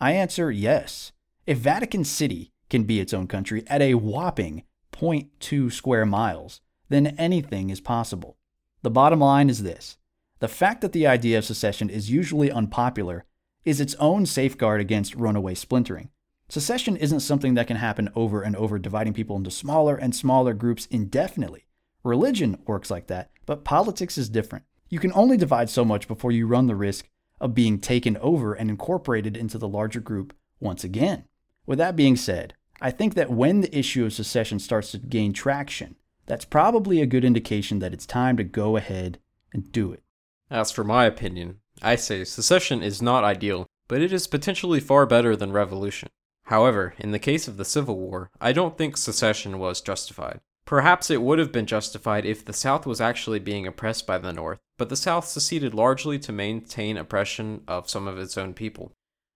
I answer yes. If Vatican City can be its own country at a whopping 0.2 square miles, then anything is possible. The bottom line is this the fact that the idea of secession is usually unpopular is its own safeguard against runaway splintering. Secession isn't something that can happen over and over, dividing people into smaller and smaller groups indefinitely. Religion works like that, but politics is different. You can only divide so much before you run the risk of being taken over and incorporated into the larger group once again. With that being said, I think that when the issue of secession starts to gain traction, that's probably a good indication that it's time to go ahead and do it. As for my opinion, I say secession is not ideal, but it is potentially far better than revolution. However, in the case of the Civil War, I don't think secession was justified. Perhaps it would have been justified if the South was actually being oppressed by the North, but the South seceded largely to maintain oppression of some of its own people.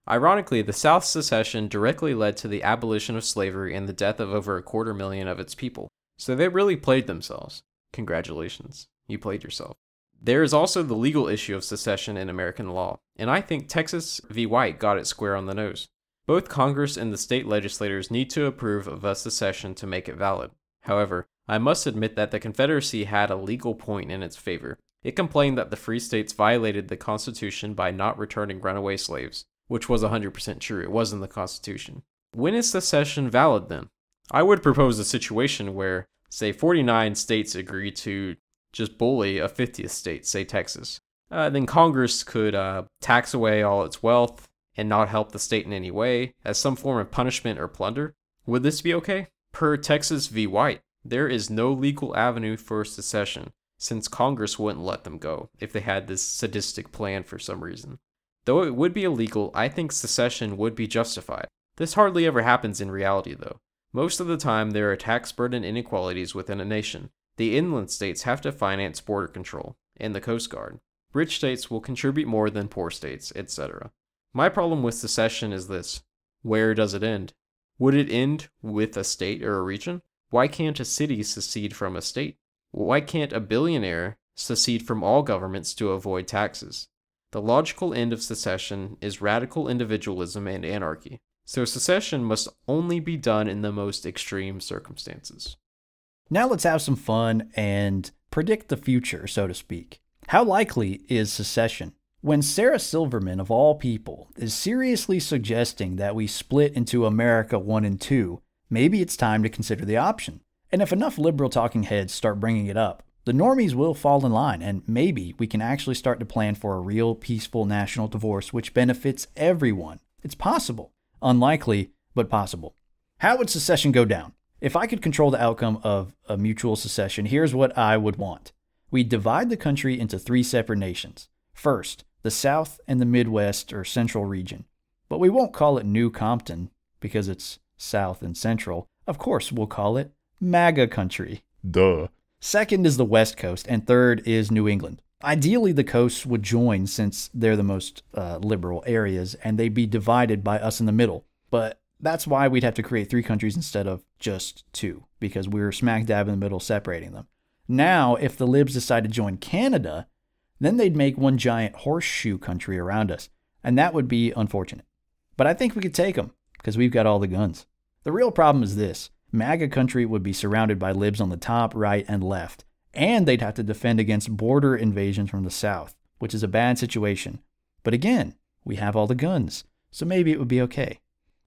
Ironically, the South's secession directly led to the abolition of slavery and the death of over a quarter million of its people, so they really played themselves. Congratulations, you played yourself. There is also the legal issue of secession in American law, and I think Texas v. White got it square on the nose. Both Congress and the state legislators need to approve of a secession to make it valid. However, I must admit that the Confederacy had a legal point in its favor. It complained that the free states violated the Constitution by not returning runaway slaves, which was 100% true. It was in the Constitution. When is secession valid then? I would propose a situation where, say, 49 states agree to just bully a 50th state, say Texas. Uh, then Congress could uh, tax away all its wealth and not help the state in any way as some form of punishment or plunder. Would this be okay? Per Texas v. White, there is no legal avenue for secession, since Congress wouldn't let them go if they had this sadistic plan for some reason. Though it would be illegal, I think secession would be justified. This hardly ever happens in reality, though. Most of the time, there are tax burden inequalities within a nation. The inland states have to finance border control and the Coast Guard. Rich states will contribute more than poor states, etc. My problem with secession is this where does it end? Would it end with a state or a region? Why can't a city secede from a state? Why can't a billionaire secede from all governments to avoid taxes? The logical end of secession is radical individualism and anarchy. So secession must only be done in the most extreme circumstances. Now let's have some fun and predict the future, so to speak. How likely is secession? When Sarah Silverman, of all people, is seriously suggesting that we split into America 1 and 2, maybe it's time to consider the option. And if enough liberal talking heads start bringing it up, the normies will fall in line, and maybe we can actually start to plan for a real peaceful national divorce which benefits everyone. It's possible. Unlikely, but possible. How would secession go down? If I could control the outcome of a mutual secession, here's what I would want. We divide the country into three separate nations. First, the South and the Midwest or Central region. But we won't call it New Compton because it's South and Central. Of course, we'll call it MAGA country. Duh. Second is the West Coast, and third is New England. Ideally, the coasts would join since they're the most uh, liberal areas, and they'd be divided by us in the middle. But that's why we'd have to create three countries instead of just two, because we are smack dab in the middle separating them. Now, if the libs decide to join Canada, then they'd make one giant horseshoe country around us, and that would be unfortunate. But I think we could take them, because we've got all the guns. The real problem is this MAGA country would be surrounded by libs on the top, right, and left, and they'd have to defend against border invasions from the south, which is a bad situation. But again, we have all the guns, so maybe it would be okay.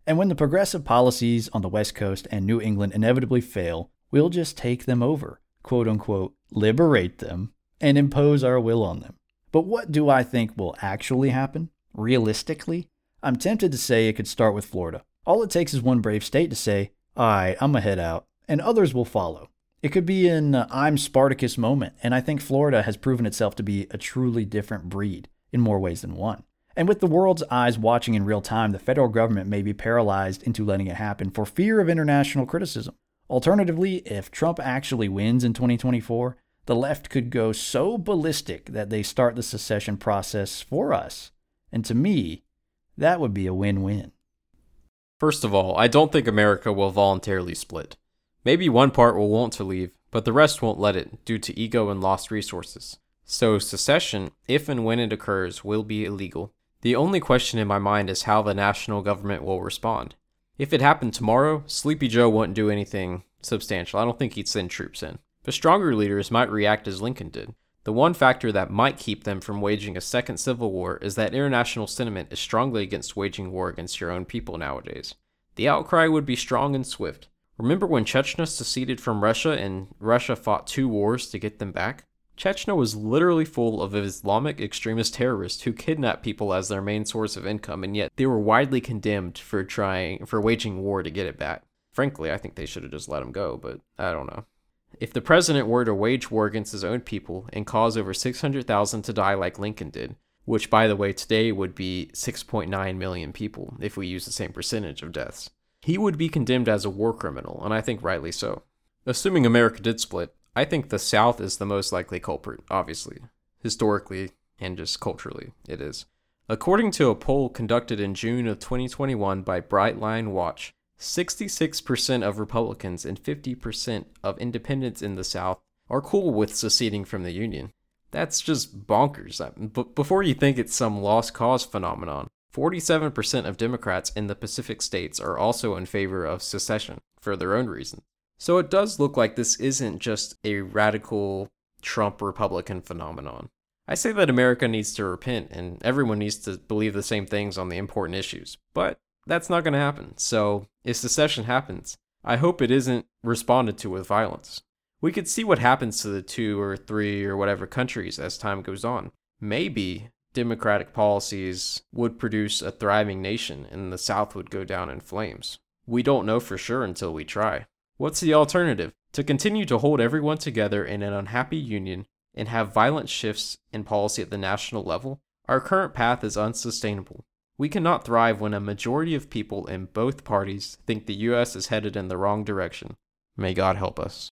And when the progressive policies on the West Coast and New England inevitably fail, we'll just take them over, quote unquote, liberate them, and impose our will on them. But what do I think will actually happen? Realistically, I'm tempted to say it could start with Florida. All it takes is one brave state to say, all right, I'm to head out, and others will follow. It could be an uh, I'm Spartacus moment, and I think Florida has proven itself to be a truly different breed in more ways than one. And with the world's eyes watching in real time, the federal government may be paralyzed into letting it happen for fear of international criticism. Alternatively, if Trump actually wins in 2024, the left could go so ballistic that they start the secession process for us. And to me, that would be a win win. First of all, I don't think America will voluntarily split. Maybe one part will want to leave, but the rest won't let it due to ego and lost resources. So, secession, if and when it occurs, will be illegal. The only question in my mind is how the national government will respond. If it happened tomorrow, Sleepy Joe wouldn't do anything substantial. I don't think he'd send troops in. But stronger leaders might react as Lincoln did. The one factor that might keep them from waging a second civil war is that international sentiment is strongly against waging war against your own people nowadays. The outcry would be strong and swift. Remember when Chechnya seceded from Russia and Russia fought two wars to get them back? Chechnya was literally full of Islamic extremist terrorists who kidnapped people as their main source of income, and yet they were widely condemned for trying for waging war to get it back. Frankly, I think they should have just let them go, but I don't know. If the president were to wage war against his own people and cause over 600,000 to die like Lincoln did, which by the way today would be 6.9 million people if we use the same percentage of deaths, he would be condemned as a war criminal, and I think rightly so. Assuming America did split, I think the South is the most likely culprit, obviously. Historically and just culturally, it is. According to a poll conducted in June of 2021 by Brightline Watch, 66% of Republicans and 50% of independents in the South are cool with seceding from the Union. That's just bonkers. But before you think it's some lost cause phenomenon, 47% of Democrats in the Pacific states are also in favor of secession for their own reasons. So it does look like this isn't just a radical Trump Republican phenomenon. I say that America needs to repent and everyone needs to believe the same things on the important issues, but that's not going to happen. So, if secession happens, I hope it isn't responded to with violence. We could see what happens to the two or three or whatever countries as time goes on. Maybe democratic policies would produce a thriving nation and the South would go down in flames. We don't know for sure until we try. What's the alternative? To continue to hold everyone together in an unhappy union and have violent shifts in policy at the national level? Our current path is unsustainable. We cannot thrive when a majority of people in both parties think the US is headed in the wrong direction. May God help us.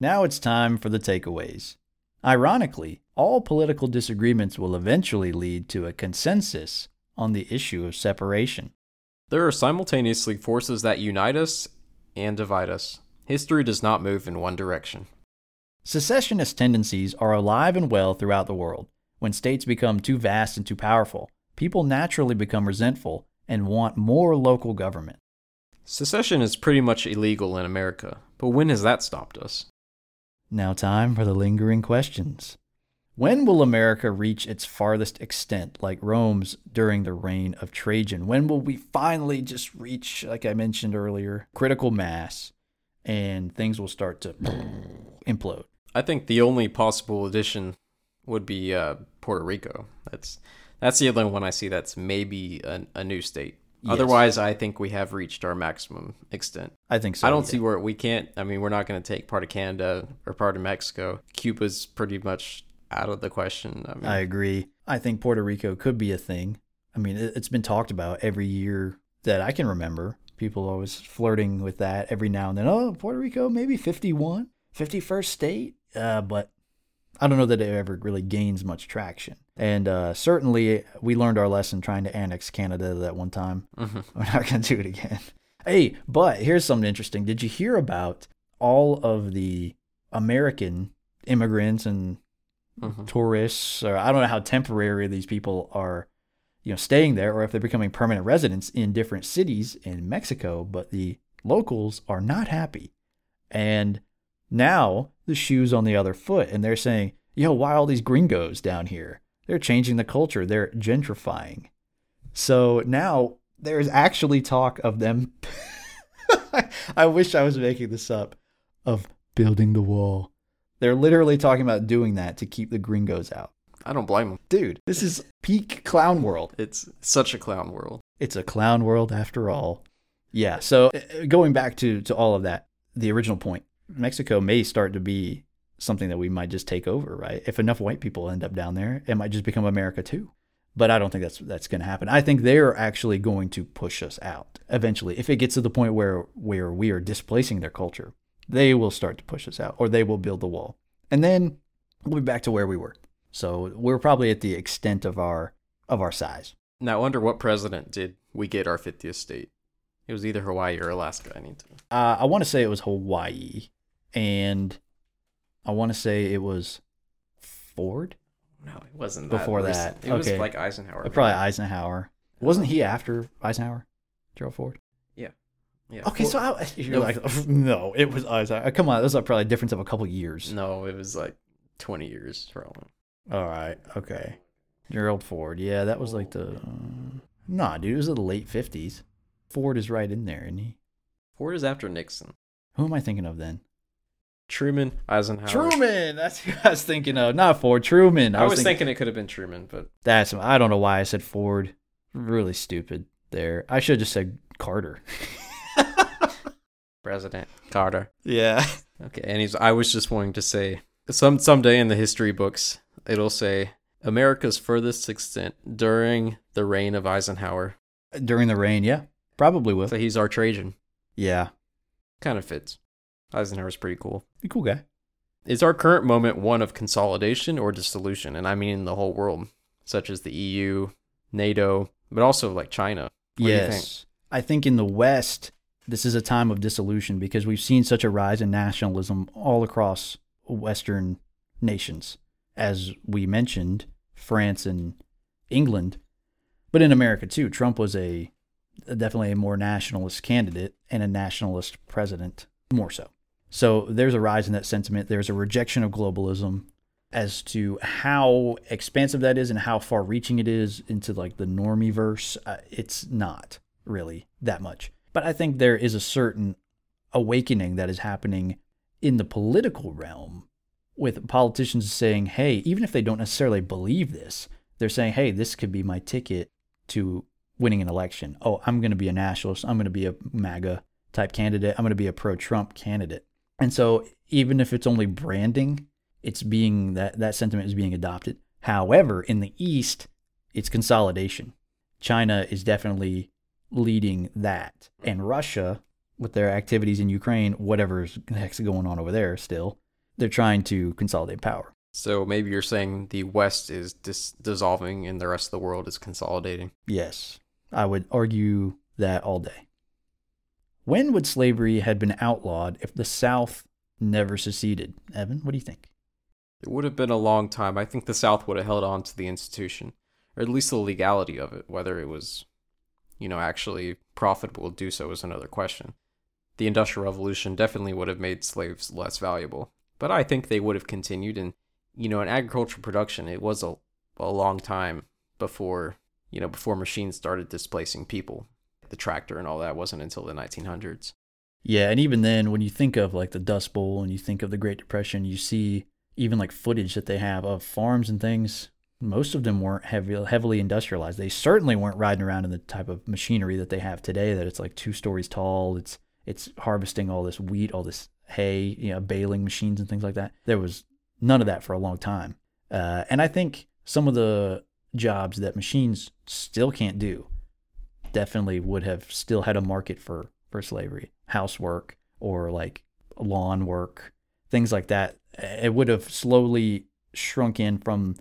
Now it's time for the takeaways. Ironically, all political disagreements will eventually lead to a consensus on the issue of separation. There are simultaneously forces that unite us and divide us. History does not move in one direction. Secessionist tendencies are alive and well throughout the world. When states become too vast and too powerful, people naturally become resentful and want more local government. Secession is pretty much illegal in America, but when has that stopped us? Now, time for the lingering questions. When will America reach its farthest extent, like Rome's during the reign of Trajan? When will we finally just reach, like I mentioned earlier, critical mass and things will start to *clears throat* implode? I think the only possible addition would be uh, Puerto Rico. That's that's the only one I see that's maybe a, a new state. Yes. Otherwise, I think we have reached our maximum extent. I think so. I don't yeah. see where we can't. I mean, we're not going to take part of Canada or part of Mexico. Cuba's pretty much out of the question. I mean, I agree. I think Puerto Rico could be a thing. I mean, it- it's been talked about every year that I can remember. People always flirting with that every now and then. Oh, Puerto Rico, maybe 51, 51st state. Uh, but I don't know that it ever really gains much traction. And uh, certainly, we learned our lesson trying to annex Canada that one time. mhm. *laughs* We're not going to do it again. Hey, but here's something interesting. Did you hear about all of the American immigrants and Mhm. tourists, or I don't know how temporary these people are, you know, staying there, or if they're becoming permanent residents in different cities in Mexico. But the locals are not happy, and now the shoe's on the other foot, and they're saying, "Yo, why all these gringos down here? They're changing the culture. They're gentrifying." So now there's actually talk of them. *laughs* I wish I was making this up. Of building the wall. They're literally talking about doing that to keep the gringos out. I don't blame them. Dude, this is peak clown world. It's such a clown world. It's a clown world after all. Yeah, so uh, going back to, to all of that, the original point, Mexico may start to be something that we might just take over, right? If enough white people end up down there, it might just become America too. But I don't think that's that's going to happen. I think they're actually going to push us out eventually. If it gets to the point where where we are displacing their culture, they will start to push us out, or they will build the wall, and then we'll be back to where we were. So we're probably at the extent of our of our size. Now, under what president did we get our 50th state? It was either Hawaii or Alaska. I need to. Uh, I want to say it was Hawaii, and I want to say it was Ford. No, it wasn't Before recent. that, It was like Eisenhower. Probably Eisenhower. Wasn't he after Eisenhower? Gerald Ford. Yeah. Okay, so I, you're No. like, *laughs* no, it was Eisenhower. Come on, that's probably a difference of a couple years. No, it was like 20 years. Probably. All right, okay. Gerald Ford. Yeah, that was like the. Uh, nah, dude, it was the late fifties. Ford is right in there, isn't he? Ford is after Nixon. Who am I thinking of then? Truman, Eisenhower. Truman. *laughs* That's who I was thinking of. Not Ford. Truman. I was thinking it could have been Truman, but That's I don't know why I said Ford. Really stupid there. I should have just said Carter. *laughs* President Carter. Yeah. Okay, and he's. I was just wanting to say, some someday in the history books, it'll say America's furthest extent during the reign of Eisenhower. During the reign, yeah. Probably will. So he's our Trajan. Yeah. Kind of fits. Eisenhower's pretty cool. Be a cool guy. Is our current moment one of consolidation or dissolution? And I mean the whole world, such as the EU, NATO, but also like China. What do you think? yes. I think in the West, this is a time of dissolution because we've seen such a rise in nationalism all across Western nations. As we mentioned, France and England, but in America too. Trump was a definitely a more nationalist candidate and a nationalist president, more so. So there's a rise in that sentiment. There's a rejection of globalism as to how expansive that is and how far reaching it is into like the normie verse. Uh, it's not really that much. But I think there is a certain awakening that is happening in the political realm with politicians saying, hey, even if they don't necessarily believe this, they're saying, hey, this could be my ticket to winning an election. Oh, I'm going to be a nationalist. I'm going to be a MAGA type candidate. I'm going to be a pro Trump candidate. And so even if it's only branding, it's being that that sentiment is being adopted. However, in the East, it's consolidation. China is definitely leading that. Hmm. And Russia, with their activities in Ukraine, whatever's heck's going on over there still, they're trying to consolidate power. So maybe you're saying the West is dis- dissolving and the rest of the world is consolidating. Yes, I would argue that all day. When would slavery had been outlawed if the South never seceded? Evan, what do you think? It would have been a long time. I think the South would have held on to the institution, or at least the legality of it, whether it was, you know, actually profitable to do so is another question. The Industrial Revolution definitely would have made slaves less valuable, but I think they would have continued. And, you know, in agricultural production, it was a, a long time before, you know, before machines started displacing people. The tractor and all that wasn't until the 1900s. Yeah, and even then, when you think of like the Dust Bowl and you think of the Great Depression, you see even like footage that they have of farms and things. Most of them weren't heavy, heavily industrialized. They certainly weren't riding around in the type of machinery that they have today. That it's like two stories tall. It's it's harvesting all this wheat, all this hay, you know, baling machines and things like that. There was none of that for a long time. Uh, and I think some of the jobs that machines still can't do definitely would have still had a market for for slavery, housework or like lawn work, things like that. It would have slowly shrunk in from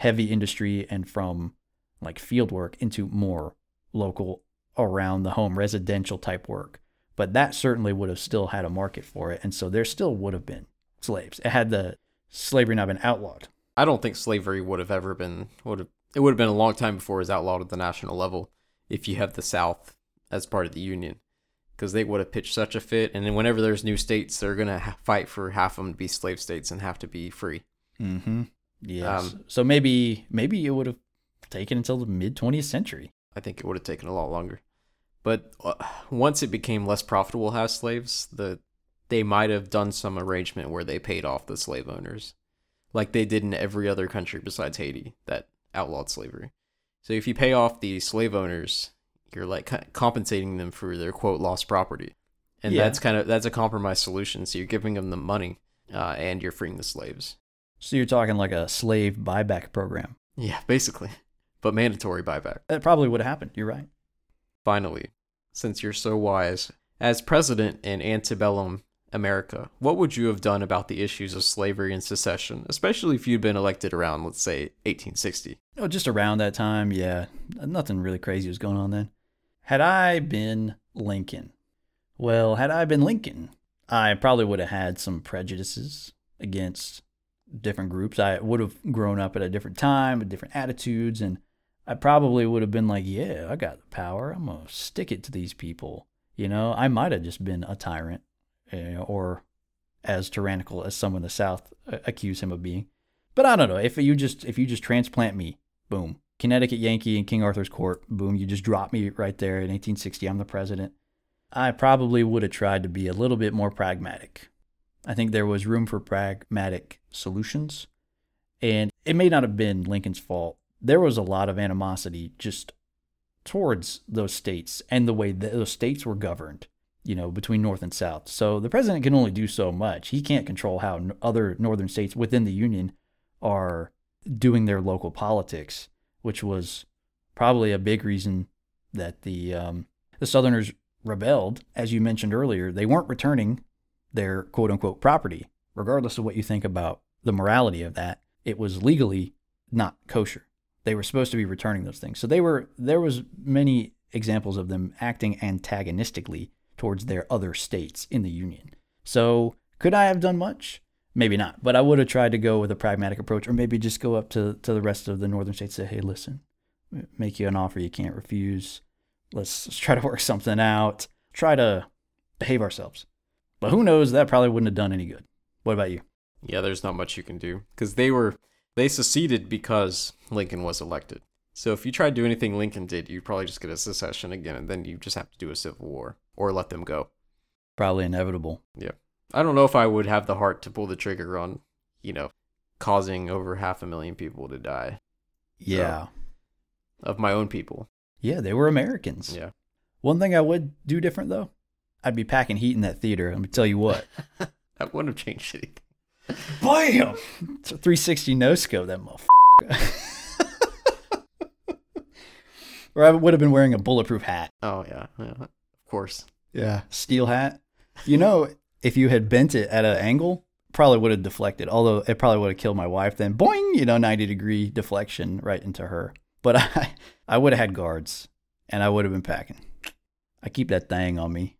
heavy industry and from like field work into more local around the home residential type work. But that certainly would have still had a market for it. And so there still would have been slaves. It had the slavery not been outlawed. I don't think slavery would have ever been would have it would have been a long time before it was outlawed at the national level if you have the South as part of the Union because they would have pitched such a fit. And then whenever there's new states, they're gonna ha- fight for half of them to be slave states and have to be free. Mm-hmm. Yes. Um, so maybe maybe it would have taken until the mid 20th century. I think it would have taken a lot longer. But uh, once it became less profitable to have slaves, the they might have done some arrangement where they paid off the slave owners, like they did in every other country besides Haiti that outlawed slavery. So if you pay off the slave owners, you're like compensating them for their quote lost property, and yeah. that's kind of that's a compromise solution. So you're giving them the money, uh, and you're freeing the slaves. So you're talking like a slave buyback program. Yeah, basically, but mandatory buyback. That probably would have happened. You're right. Finally, since you're so wise, as president in antebellum America, what would you have done about the issues of slavery and secession, especially if you'd been elected around, let's say, 1860? Oh, just around that time, yeah. Nothing really crazy was going on then. Had I been Lincoln, well, had I been Lincoln, I probably would have had some prejudices against different groups. I would have grown up at a different time with different attitudes, and I probably would have been like, yeah, I got the power. I'm going to stick it to these people. You know, I might have just been a tyrant you know, or as tyrannical as some in the South uh, accuse him of being. But I don't know. If you just if you just transplant me, boom, Connecticut Yankee in King Arthur's Court, boom, you just drop me right there in 1860. I'm the president. I probably would have tried to be a little bit more pragmatic. I think there was room for pragmatic solutions. And it may not have been Lincoln's fault. There was a lot of animosity just towards those states and the way those states were governed, you know, between North and South. So the president can only do so much. He can't control how other northern states within the Union are doing their local politics which was probably a big reason that the um, the Southerners rebelled. As you mentioned earlier, they weren't returning their quote unquote property, regardless of what you think about the morality of that. It was legally not kosher. They were supposed to be returning those things. So they were there was many examples of them acting antagonistically towards their other states in the Union. So could I have done much? Maybe not, but I would have tried to go with a pragmatic approach, or maybe just go up to, to the rest of the northern states and say, hey, listen, make you an offer you can't refuse. Let's, let's try to *laughs* work something out. Try to behave ourselves. But who knows? That probably wouldn't have done any good. What about you? Yeah, there's not much you can do because they were they seceded because Lincoln was elected. So if you tried to do anything Lincoln did, you'd probably just get a secession again, and then you just have to do a civil war or let them go. Probably inevitable. Yeah. I don't know if I would have the heart to pull the trigger on, you know, causing over half a million people to die. Yeah. So, of my own people. Yeah, they were Americans. Yeah. One thing I would do different though, I'd be packing heat in that theater. Let me tell you what. *laughs* that wouldn't have changed anything. Bam! *laughs* It's a 360 no scope, that motherfucker. *laughs* or I would have been wearing a bulletproof hat. Oh yeah, yeah, of course. Yeah, steel hat. You know, *laughs* if you had bent it at an angle, probably would have deflected. Although it probably would have killed my wife then. Boing, you know, 90 degree deflection right into her. But I, I would have had guards and I would have been packing. I keep that thing on me.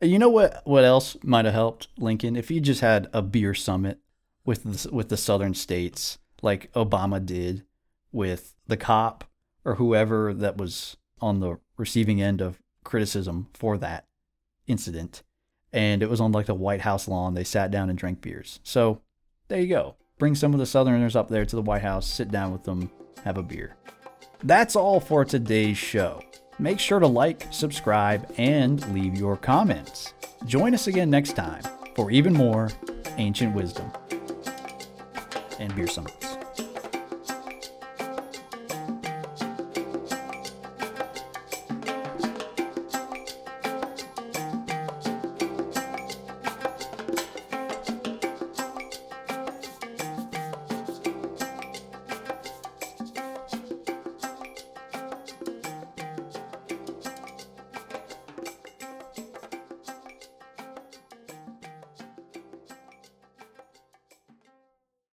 You know what? What else might have helped Lincoln if he just had a beer summit with the, with the southern states, like Obama did with the COP or whoever that was on the receiving end of criticism for that incident. And it was on like the White House lawn. They sat down and drank beers. So there you go. Bring some of the Southerners up there to the White House, sit down with them, have a beer. That's all for today's show. Make sure to like, subscribe, and leave your comments. Join us again next time for even more ancient wisdom and beer summit.